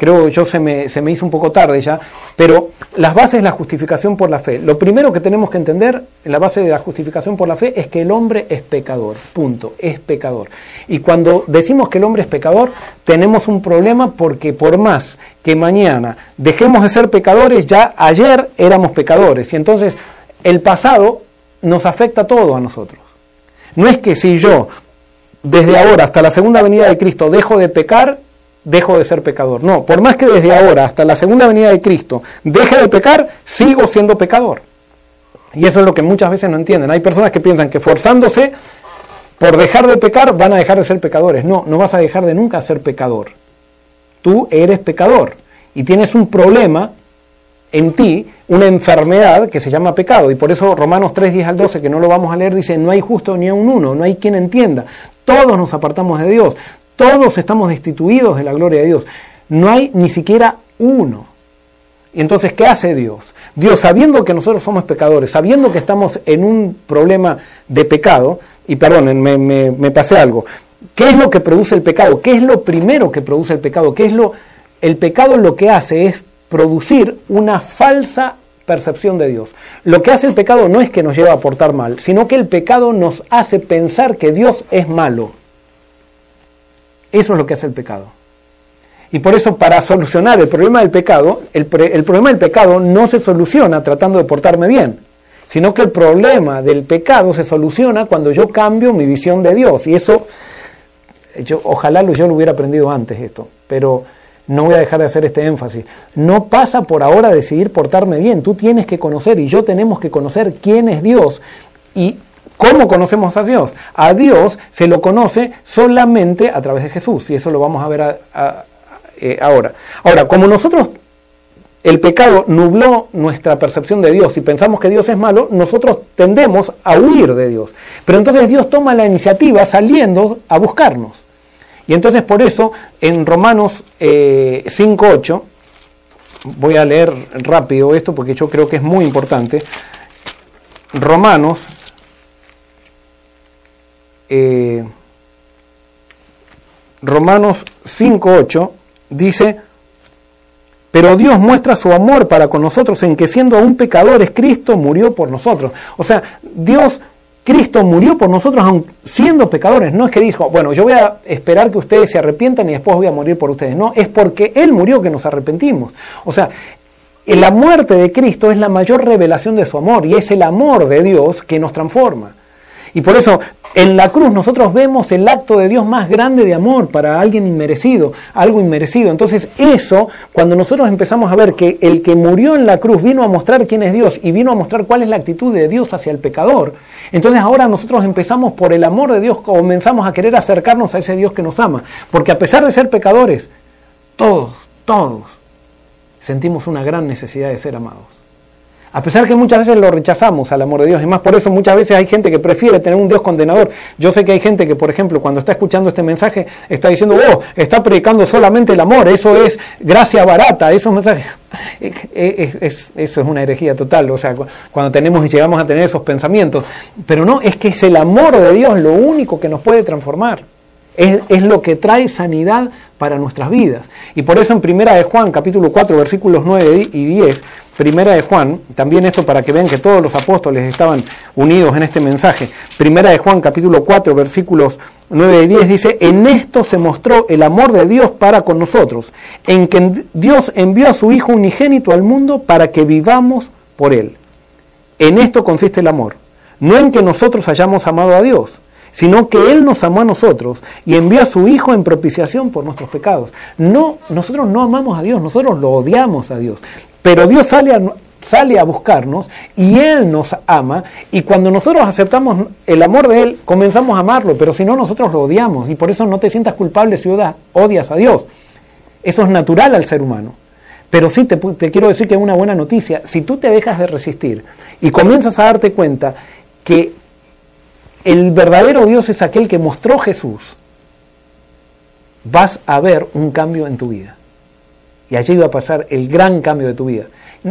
creo yo se me, se me hizo un poco tarde ya, pero las bases de la justificación por la fe. Lo primero que tenemos que entender en la base de la justificación por la fe es que el hombre es pecador, punto, es pecador. Y cuando decimos que el hombre es pecador, tenemos un problema porque por más que mañana dejemos de ser pecadores, ya ayer éramos pecadores. Y entonces el pasado nos afecta todo a nosotros. No es que si yo desde ahora hasta la segunda venida de Cristo dejo de pecar, dejo de ser pecador. No, por más que desde ahora hasta la segunda venida de Cristo deje de pecar, sigo siendo pecador. Y eso es lo que muchas veces no entienden. Hay personas que piensan que forzándose por dejar de pecar van a dejar de ser pecadores. No, no vas a dejar de nunca ser pecador. Tú eres pecador y tienes un problema en ti, una enfermedad que se llama pecado. Y por eso Romanos 3, 10 al 12, que no lo vamos a leer, dice, no hay justo ni a un uno, no hay quien entienda. Todos nos apartamos de Dios. Todos estamos destituidos de la gloria de Dios. No hay ni siquiera uno. Y entonces, ¿qué hace Dios? Dios, sabiendo que nosotros somos pecadores, sabiendo que estamos en un problema de pecado, y perdón, me, me, pasé algo, ¿qué es lo que produce el pecado? ¿Qué es lo primero que produce el pecado? ¿Qué es lo, el pecado lo que hace es producir una falsa percepción de Dios. Lo que hace el pecado no es que nos lleva a portar mal, sino que el pecado nos hace pensar que Dios es malo. Eso es lo que hace el pecado. Y por eso para solucionar el problema del pecado, el, problema del pecado no se soluciona tratando de portarme bien, sino que el problema del pecado se soluciona cuando yo cambio mi visión de Dios. Y eso, ojalá yo lo hubiera aprendido antes esto, pero no voy a dejar de hacer este énfasis. No pasa por ahora decidir portarme bien, tú tienes que conocer y yo tenemos que conocer quién es Dios y ¿Cómo conocemos a Dios? A Dios se lo conoce solamente a través de Jesús, y eso lo vamos a ver eh, ahora. Ahora, como nosotros, el pecado nubló nuestra percepción de Dios y pensamos que Dios es malo, nosotros tendemos a huir de Dios. Pero entonces Dios toma la iniciativa saliendo a buscarnos. Y entonces por eso en Romanos 5.8, eh, voy a leer rápido esto porque yo creo que es muy importante, Romanos eh, Romanos 5.8 dice, pero Dios muestra su amor para con nosotros en que siendo aún pecadores, Cristo murió por nosotros. O sea, Dios, Cristo murió por nosotros aún siendo pecadores. No es que dijo, bueno, yo voy a esperar que ustedes se arrepientan y después voy a morir por ustedes. No, es porque Él murió que nos arrepentimos. O sea, la muerte de Cristo es la mayor revelación de su amor y es el amor de Dios que nos transforma. Y por eso en la cruz nosotros vemos el acto de Dios más grande de amor para alguien inmerecido, algo inmerecido. Entonces eso, cuando nosotros empezamos a ver que el que murió en la cruz vino a mostrar quién es Dios y vino a mostrar cuál es la actitud de Dios hacia el pecador, entonces ahora nosotros empezamos por el amor de Dios, comenzamos a querer acercarnos a ese Dios que nos ama. Porque a pesar de ser pecadores, todos, todos sentimos una gran necesidad de ser amados. A pesar que muchas veces lo rechazamos al amor de Dios. Y más por eso muchas veces hay gente que prefiere tener un Dios condenador. Yo sé que hay gente que, por ejemplo, cuando está escuchando este mensaje, está diciendo, oh, está predicando solamente el amor. Eso es gracia barata. Esos mensajes. [laughs] eso es una herejía total. O sea, cuando tenemos y llegamos a tener esos pensamientos. Pero no, es que es el amor de Dios lo único que nos puede transformar. Es, lo que trae sanidad para nuestras vidas. Y por eso en Primera de Juan, capítulo 4, versículos 9 y 10, Primera de Juan, también esto para que vean que todos los apóstoles estaban unidos en este mensaje. Primera de Juan, capítulo 4, versículos 9 y 10 dice, en esto se mostró el amor de Dios para con nosotros, en que Dios envió a su Hijo unigénito al mundo para que vivamos por Él. En esto consiste el amor, no en que nosotros hayamos amado a Dios, sino que Él nos amó a nosotros y envió a su Hijo en propiciación por nuestros pecados. No, nosotros no amamos a Dios, nosotros lo odiamos a Dios. Pero Dios sale a, sale a buscarnos y Él nos ama y cuando nosotros aceptamos el amor de Él, comenzamos a amarlo, pero si no, nosotros lo odiamos y por eso no te sientas culpable si odias a Dios. Eso es natural al ser humano. Pero sí te, te quiero decir que es una buena noticia. Si tú te dejas de resistir y comienzas a darte cuenta que el verdadero Dios es aquel que mostró Jesús, vas a ver un cambio en tu vida. Y allí va a pasar el gran cambio de tu vida.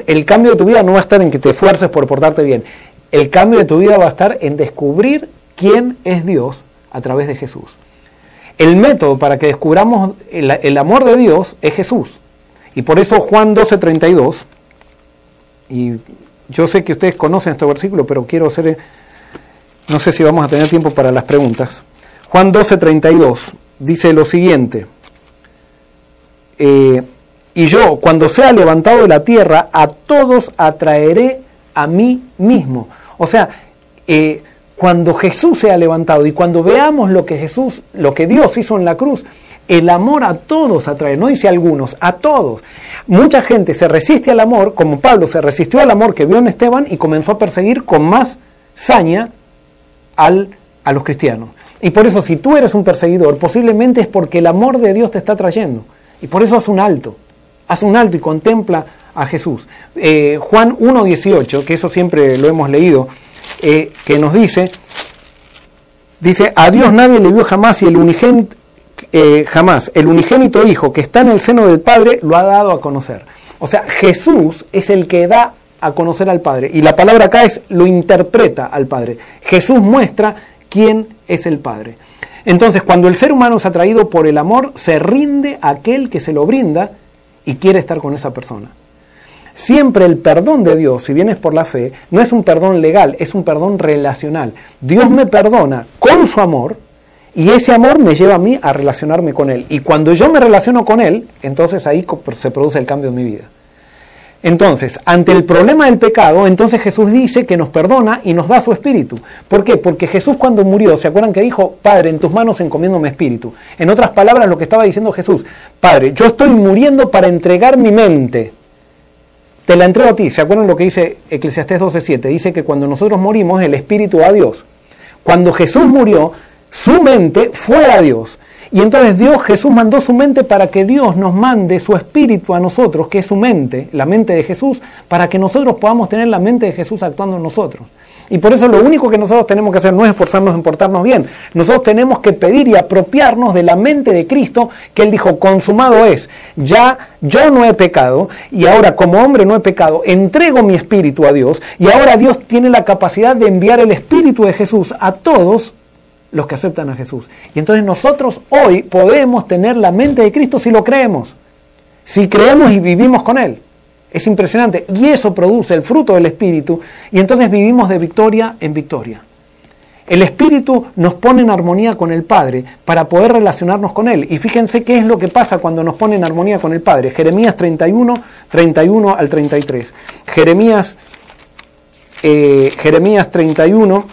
El cambio de tu vida no va a estar en que te esfuerces por portarte bien. El cambio de tu vida va a estar en descubrir quién es Dios a través de Jesús. El método para que descubramos el, amor de Dios es Jesús. Y por eso Juan 12:32, y yo sé que ustedes conocen este versículo, pero quiero hacer, no sé si vamos a tener tiempo para las preguntas. Juan 12:32 dice lo siguiente. Eh, y yo, cuando sea levantado de la tierra, a todos atraeré a mí mismo. O sea, eh, cuando Jesús sea levantado y cuando veamos lo que Jesús, lo que Dios hizo en la cruz, el amor a todos atrae, no dice a algunos, a todos. Mucha gente se resiste al amor, como Pablo se resistió al amor que vio en Esteban y comenzó a perseguir con más saña al, a los cristianos. Y por eso si tú eres un perseguidor, posiblemente es porque el amor de Dios te está trayendo. Y por eso haz un alto haz un alto y contempla a Jesús. Eh, Juan 1.18, que eso siempre lo hemos leído, eh, que nos dice, dice, a Dios nadie le vio jamás y el unigénito, eh, jamás, el unigénito Hijo que está en el seno del Padre lo ha dado a conocer. O sea, Jesús es el que da a conocer al Padre. Y la palabra acá es lo interpreta al Padre. Jesús muestra quién es el Padre. Entonces, cuando el ser humano es atraído por el amor, se rinde a aquel que se lo brinda y quiere estar con esa persona. Siempre el perdón de Dios, si vienes por la fe, no es un perdón legal, es un perdón relacional. Dios me perdona con su amor y ese amor me lleva a mí a relacionarme con Él. Y cuando yo me relaciono con Él, entonces ahí se produce el cambio en mi vida. Entonces, ante el problema del pecado, entonces Jesús dice que nos perdona y nos da su espíritu. ¿Por qué? Porque Jesús cuando murió, ¿se acuerdan que dijo, Padre, en tus manos encomiendo mi espíritu? En otras palabras, lo que estaba diciendo Jesús, Padre, yo estoy muriendo para entregar mi mente te la entrego a ti. ¿Se acuerdan lo que dice Eclesiastés 12.7? Dice que cuando nosotros morimos, el espíritu va a Dios. Cuando Jesús murió, su mente fue a Dios. Y entonces Dios, Jesús mandó su mente para que Dios nos mande su espíritu a nosotros, que es su mente, la mente de Jesús, para que nosotros podamos tener la mente de Jesús actuando en nosotros. Y por eso lo único que nosotros tenemos que hacer no es esforzarnos en portarnos bien. Nosotros tenemos que pedir y apropiarnos de la mente de Cristo que Él dijo, consumado es. Ya yo no he pecado y ahora como hombre no he pecado, entrego mi espíritu a Dios y ahora Dios tiene la capacidad de enviar el espíritu de Jesús a todos los que aceptan a Jesús. Y entonces nosotros hoy podemos tener la mente de Cristo si lo creemos, si creemos y vivimos con Él. Es impresionante. Y eso produce el fruto del Espíritu. Y entonces vivimos de victoria en victoria. El Espíritu nos pone en armonía con el Padre para poder relacionarnos con Él. Y fíjense qué es lo que pasa cuando nos pone en armonía con el Padre. Jeremías 31, 31 al 33. Jeremías, eh, Jeremías 31,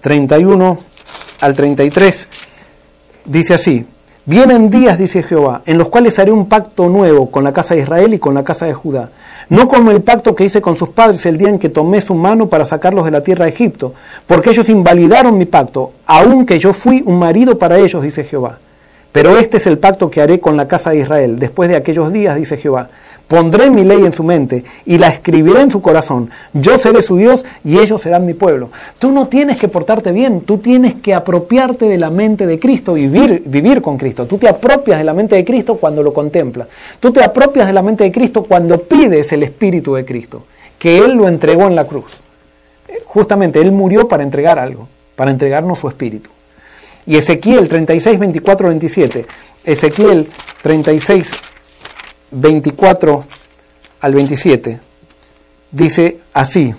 31 al 33 dice así. Vienen días, dice Jehová, en los cuales haré un pacto nuevo con la casa de Israel y con la casa de Judá. No como el pacto que hice con sus padres el día en que tomé su mano para sacarlos de la tierra de Egipto, porque ellos invalidaron mi pacto, aunque yo fui un marido para ellos, dice Jehová. Pero este es el pacto que haré con la casa de Israel después de aquellos días, dice Jehová. Pondré mi ley en su mente y la escribiré en su corazón. Yo seré su Dios y ellos serán mi pueblo. Tú no tienes que portarte bien, tú tienes que apropiarte de la mente de Cristo y vivir, vivir con Cristo. Tú te apropias de la mente de Cristo cuando lo contemplas. Tú te apropias de la mente de Cristo cuando pides el Espíritu de Cristo, que Él lo entregó en la cruz. Justamente Él murió para entregar algo, para entregarnos su Espíritu. Y Ezequiel 36, 24, 27. Ezequiel 36, 24 al 27, dice así,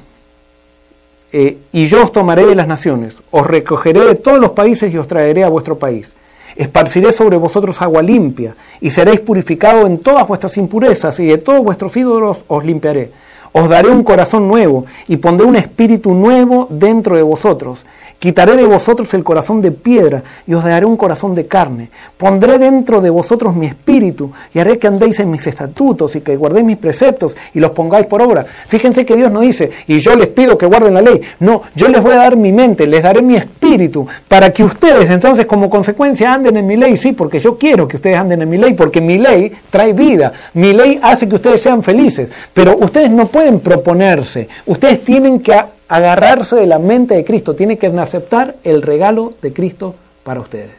eh, y yo os tomaré de las naciones, os recogeré de todos los países y os traeré a vuestro país. Esparciré sobre vosotros agua limpia, y seréis purificados en todas vuestras impurezas, y de todos vuestros ídolos os limpiaré. Os daré un corazón nuevo, y pondré un espíritu nuevo dentro de vosotros, Quitaré de vosotros el corazón de piedra y os daré un corazón de carne. Pondré dentro de vosotros mi espíritu y haré que andéis en mis estatutos y que guardéis mis preceptos y los pongáis por obra. Fíjense que Dios no dice, y yo les pido que guarden la ley. No, yo les voy a dar mi mente, les daré mi espíritu para que ustedes entonces como consecuencia anden en mi ley. Sí, porque yo quiero que ustedes anden en mi ley, porque mi ley trae vida. Mi ley hace que ustedes sean felices. Pero ustedes no pueden proponerse. Ustedes tienen que agarrarse de la mente de Cristo, tiene que aceptar el regalo de Cristo para ustedes.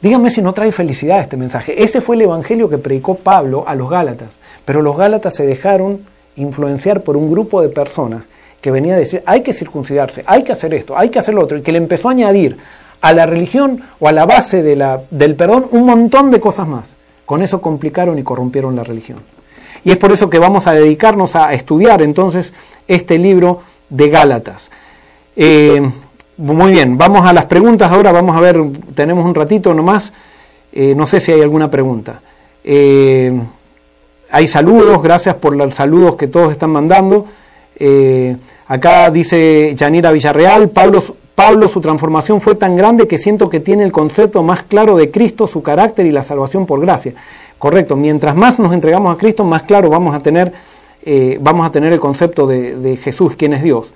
Díganme si no trae felicidad este mensaje. Ese fue el evangelio que predicó Pablo a los Gálatas, pero los Gálatas se dejaron influenciar por un grupo de personas que venía a decir, hay que circuncidarse, hay que hacer esto, hay que hacer lo otro, y que le empezó a añadir a la religión o a la base de la, del perdón un montón de cosas más. Con eso complicaron y corrompieron la religión. Y es por eso que vamos a dedicarnos a estudiar entonces este libro de Gálatas. Eh, muy bien, vamos a las preguntas ahora, vamos a ver, tenemos un ratito nomás, eh, no sé si hay alguna pregunta. Eh, hay saludos, gracias por los saludos que todos están mandando. acá dice Yanira Villarreal, Pablo, Pablo, su transformación fue tan grande que siento que tiene el concepto más claro de Cristo, su carácter y la salvación por gracia. Correcto, mientras más nos entregamos a Cristo, más claro vamos a tener, eh, vamos a tener el concepto de, Jesús, quién es Dios.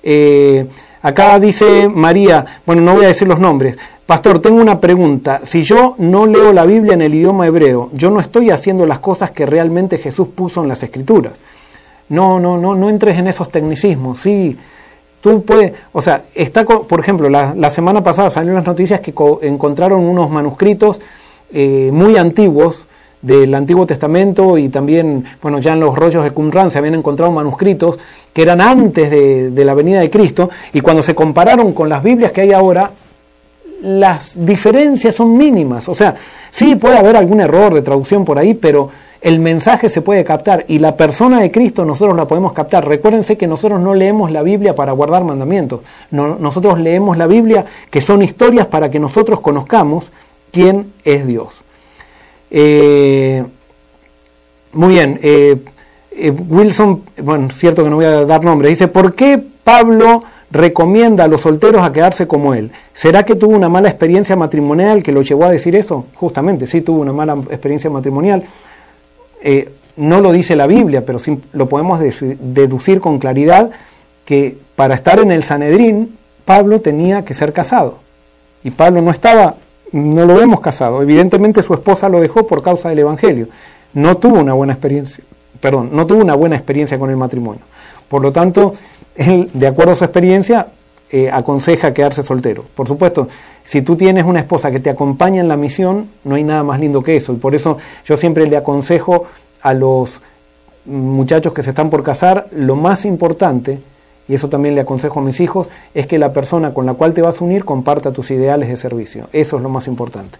Eh, acá dice María, bueno, no voy a decir los nombres. Pastor, tengo una pregunta. Si yo no leo la Biblia en el idioma hebreo, yo no estoy haciendo las cosas que realmente Jesús puso en las Escrituras. No, no, no, no entres en esos tecnicismos. Sí, tú puedes, o sea, está, por ejemplo, la, semana pasada salieron las noticias que encontraron unos manuscritos eh, muy antiguos del Antiguo Testamento y también, bueno, ya en los rollos de Qumran se habían encontrado manuscritos que eran antes de, la venida de Cristo y cuando se compararon con las Biblias que hay ahora, las diferencias son mínimas. O sea, sí puede haber algún error de traducción por ahí, pero el mensaje se puede captar y la persona de Cristo nosotros la podemos captar. Recuérdense que nosotros no leemos la Biblia para guardar mandamientos, nosotros leemos la Biblia que son historias para que nosotros conozcamos quién es Dios. Eh, muy bien, eh, eh, Wilson, bueno, cierto que no voy a dar nombre, dice, ¿por qué Pablo recomienda a los solteros a quedarse como él? ¿Será que tuvo una mala experiencia matrimonial que lo llevó a decir eso? Justamente, sí tuvo una mala experiencia matrimonial. No lo dice la Biblia, pero lo podemos deducir con claridad que para estar en el Sanedrín, Pablo tenía que ser casado. Y Pablo no estaba, no lo vemos casado. Evidentemente su esposa lo dejó por causa del Evangelio. No tuvo una buena experiencia, perdón, no tuvo una buena experiencia con el matrimonio. Por lo tanto, él, de acuerdo a su experiencia, eh, aconseja quedarse soltero. Por supuesto, si tú tienes una esposa que te acompaña en la misión, no hay nada más lindo que eso. Y por eso yo siempre le aconsejo a los muchachos que se están por casar, lo más importante, y eso también le aconsejo a mis hijos, es que la persona con la cual te vas a unir comparta tus ideales de servicio. Eso es lo más importante.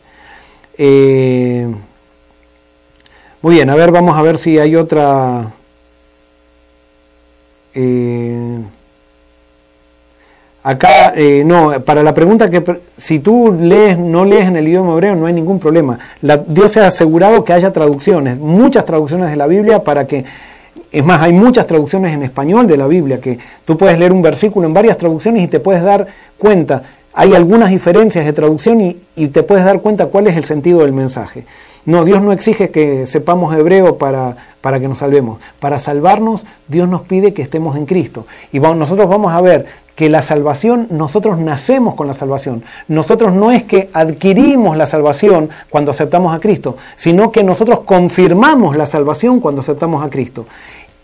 Eh, muy bien, a ver, vamos a ver si hay otra... Eh, Acá, eh, no, para la pregunta que si tú lees, no lees en el idioma hebreo, no hay ningún problema. Dios se ha asegurado que haya traducciones, muchas traducciones de la Biblia para que, es más, hay muchas traducciones en español de la Biblia, que tú puedes leer un versículo en varias traducciones y te puedes dar cuenta. Hay algunas diferencias de traducción y, te puedes dar cuenta cuál es el sentido del mensaje. No, Dios no exige que sepamos hebreo para, para que nos salvemos. Para salvarnos, Dios nos pide que estemos en Cristo. Y nosotros vamos a ver que la salvación, nosotros nacemos con la salvación. Nosotros no es que adquirimos la salvación cuando aceptamos a Cristo, sino que nosotros confirmamos la salvación cuando aceptamos a Cristo.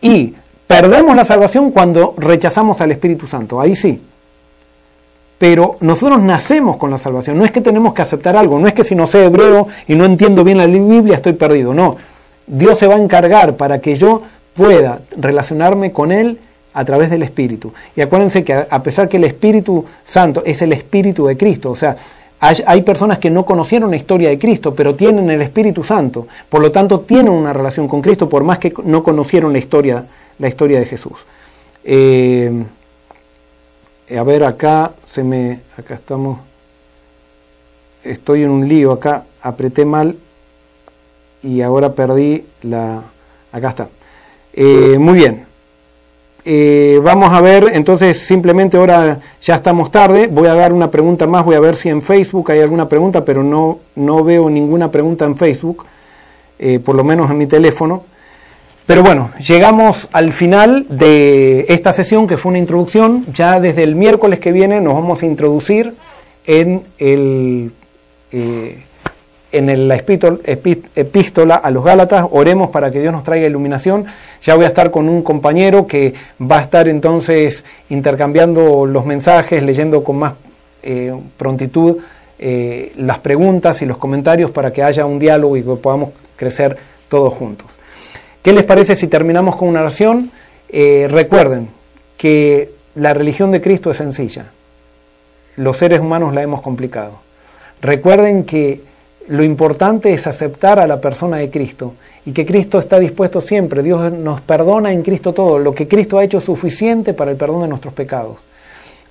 Y perdemos la salvación cuando rechazamos al Espíritu Santo. Ahí sí, pero nosotros nacemos con la salvación. No es que tenemos que aceptar algo, no es que si no sé hebreo y no entiendo bien la Biblia estoy perdido. No, Dios se va a encargar para que yo pueda relacionarme con Él a través del Espíritu. Y acuérdense que a pesar que el Espíritu Santo es el Espíritu de Cristo, o sea, hay personas que no conocieron la historia de Cristo, pero tienen el Espíritu Santo. Por lo tanto, tienen una relación con Cristo, por más que no conocieron la historia, la historia de Jesús. Eh, a ver, acá se me. Acá estamos. Estoy en un lío acá. Apreté mal y ahora perdí la. Acá está. Eh, muy bien. Eh, vamos a ver, entonces simplemente ahora ya estamos tarde. Voy a dar una pregunta más. Voy a ver si en Facebook hay alguna pregunta, pero no, no veo ninguna pregunta en Facebook, eh, por lo menos en mi teléfono. Pero bueno, llegamos al final de esta sesión que fue una introducción. Ya desde el miércoles que viene nos vamos a introducir en, el, eh, en la epístola a los Gálatas. Oremos para que Dios nos traiga iluminación. Ya voy a estar con un compañero que va a estar entonces intercambiando los mensajes, leyendo con más eh, prontitud eh, las preguntas y los comentarios para que haya un diálogo y que podamos crecer todos juntos. ¿Qué les parece si terminamos con una oración? Eh, recuerden que la religión de Cristo es sencilla. Los seres humanos la hemos complicado. Recuerden que lo importante es aceptar a la persona de Cristo y que Cristo está dispuesto siempre. Dios nos perdona en Cristo todo. Lo que Cristo ha hecho es suficiente para el perdón de nuestros pecados.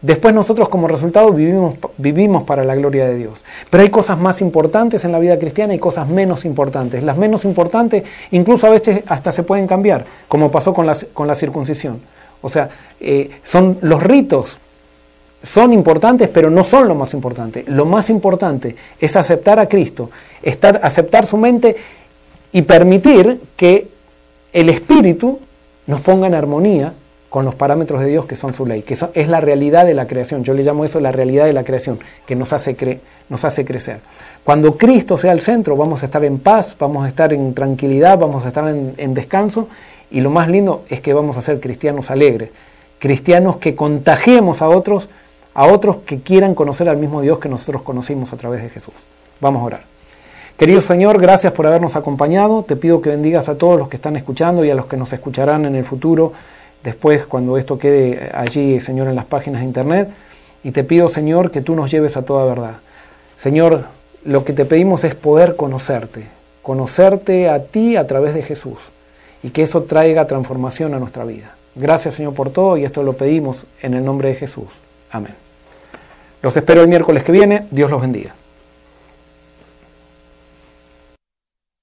Después nosotros como resultado vivimos, vivimos para la gloria de Dios. Pero hay cosas más importantes en la vida cristiana y cosas menos importantes. Las menos importantes incluso a veces hasta se pueden cambiar, como pasó con la, con la circuncisión. O sea, eh, son los ritos son importantes, pero no son lo más importante. Lo más importante es aceptar a Cristo, estar, aceptar su mente y permitir que el Espíritu nos ponga en armonía con los parámetros de Dios que son su ley, que es la realidad de la creación. Yo le llamo eso la realidad de la creación, que nos hace, nos hace crecer. Cuando Cristo sea el centro, vamos a estar en paz, vamos a estar en tranquilidad, vamos a estar en, descanso y lo más lindo es que vamos a ser cristianos alegres, cristianos que contagiemos a otros, a otros que quieran conocer al mismo Dios que nosotros conocimos a través de Jesús. Vamos a orar. Querido Señor, gracias por habernos acompañado. Te pido que bendigas a todos los que están escuchando y a los que nos escucharán en el futuro, después cuando esto quede allí, Señor, en las páginas de Internet. Y te pido, Señor, que tú nos lleves a toda verdad. Señor, lo que te pedimos es poder conocerte, conocerte a ti a través de Jesús y que eso traiga transformación a nuestra vida. Gracias, Señor, por todo y esto lo pedimos en el nombre de Jesús. Amén. Los espero el miércoles que viene. Dios los bendiga.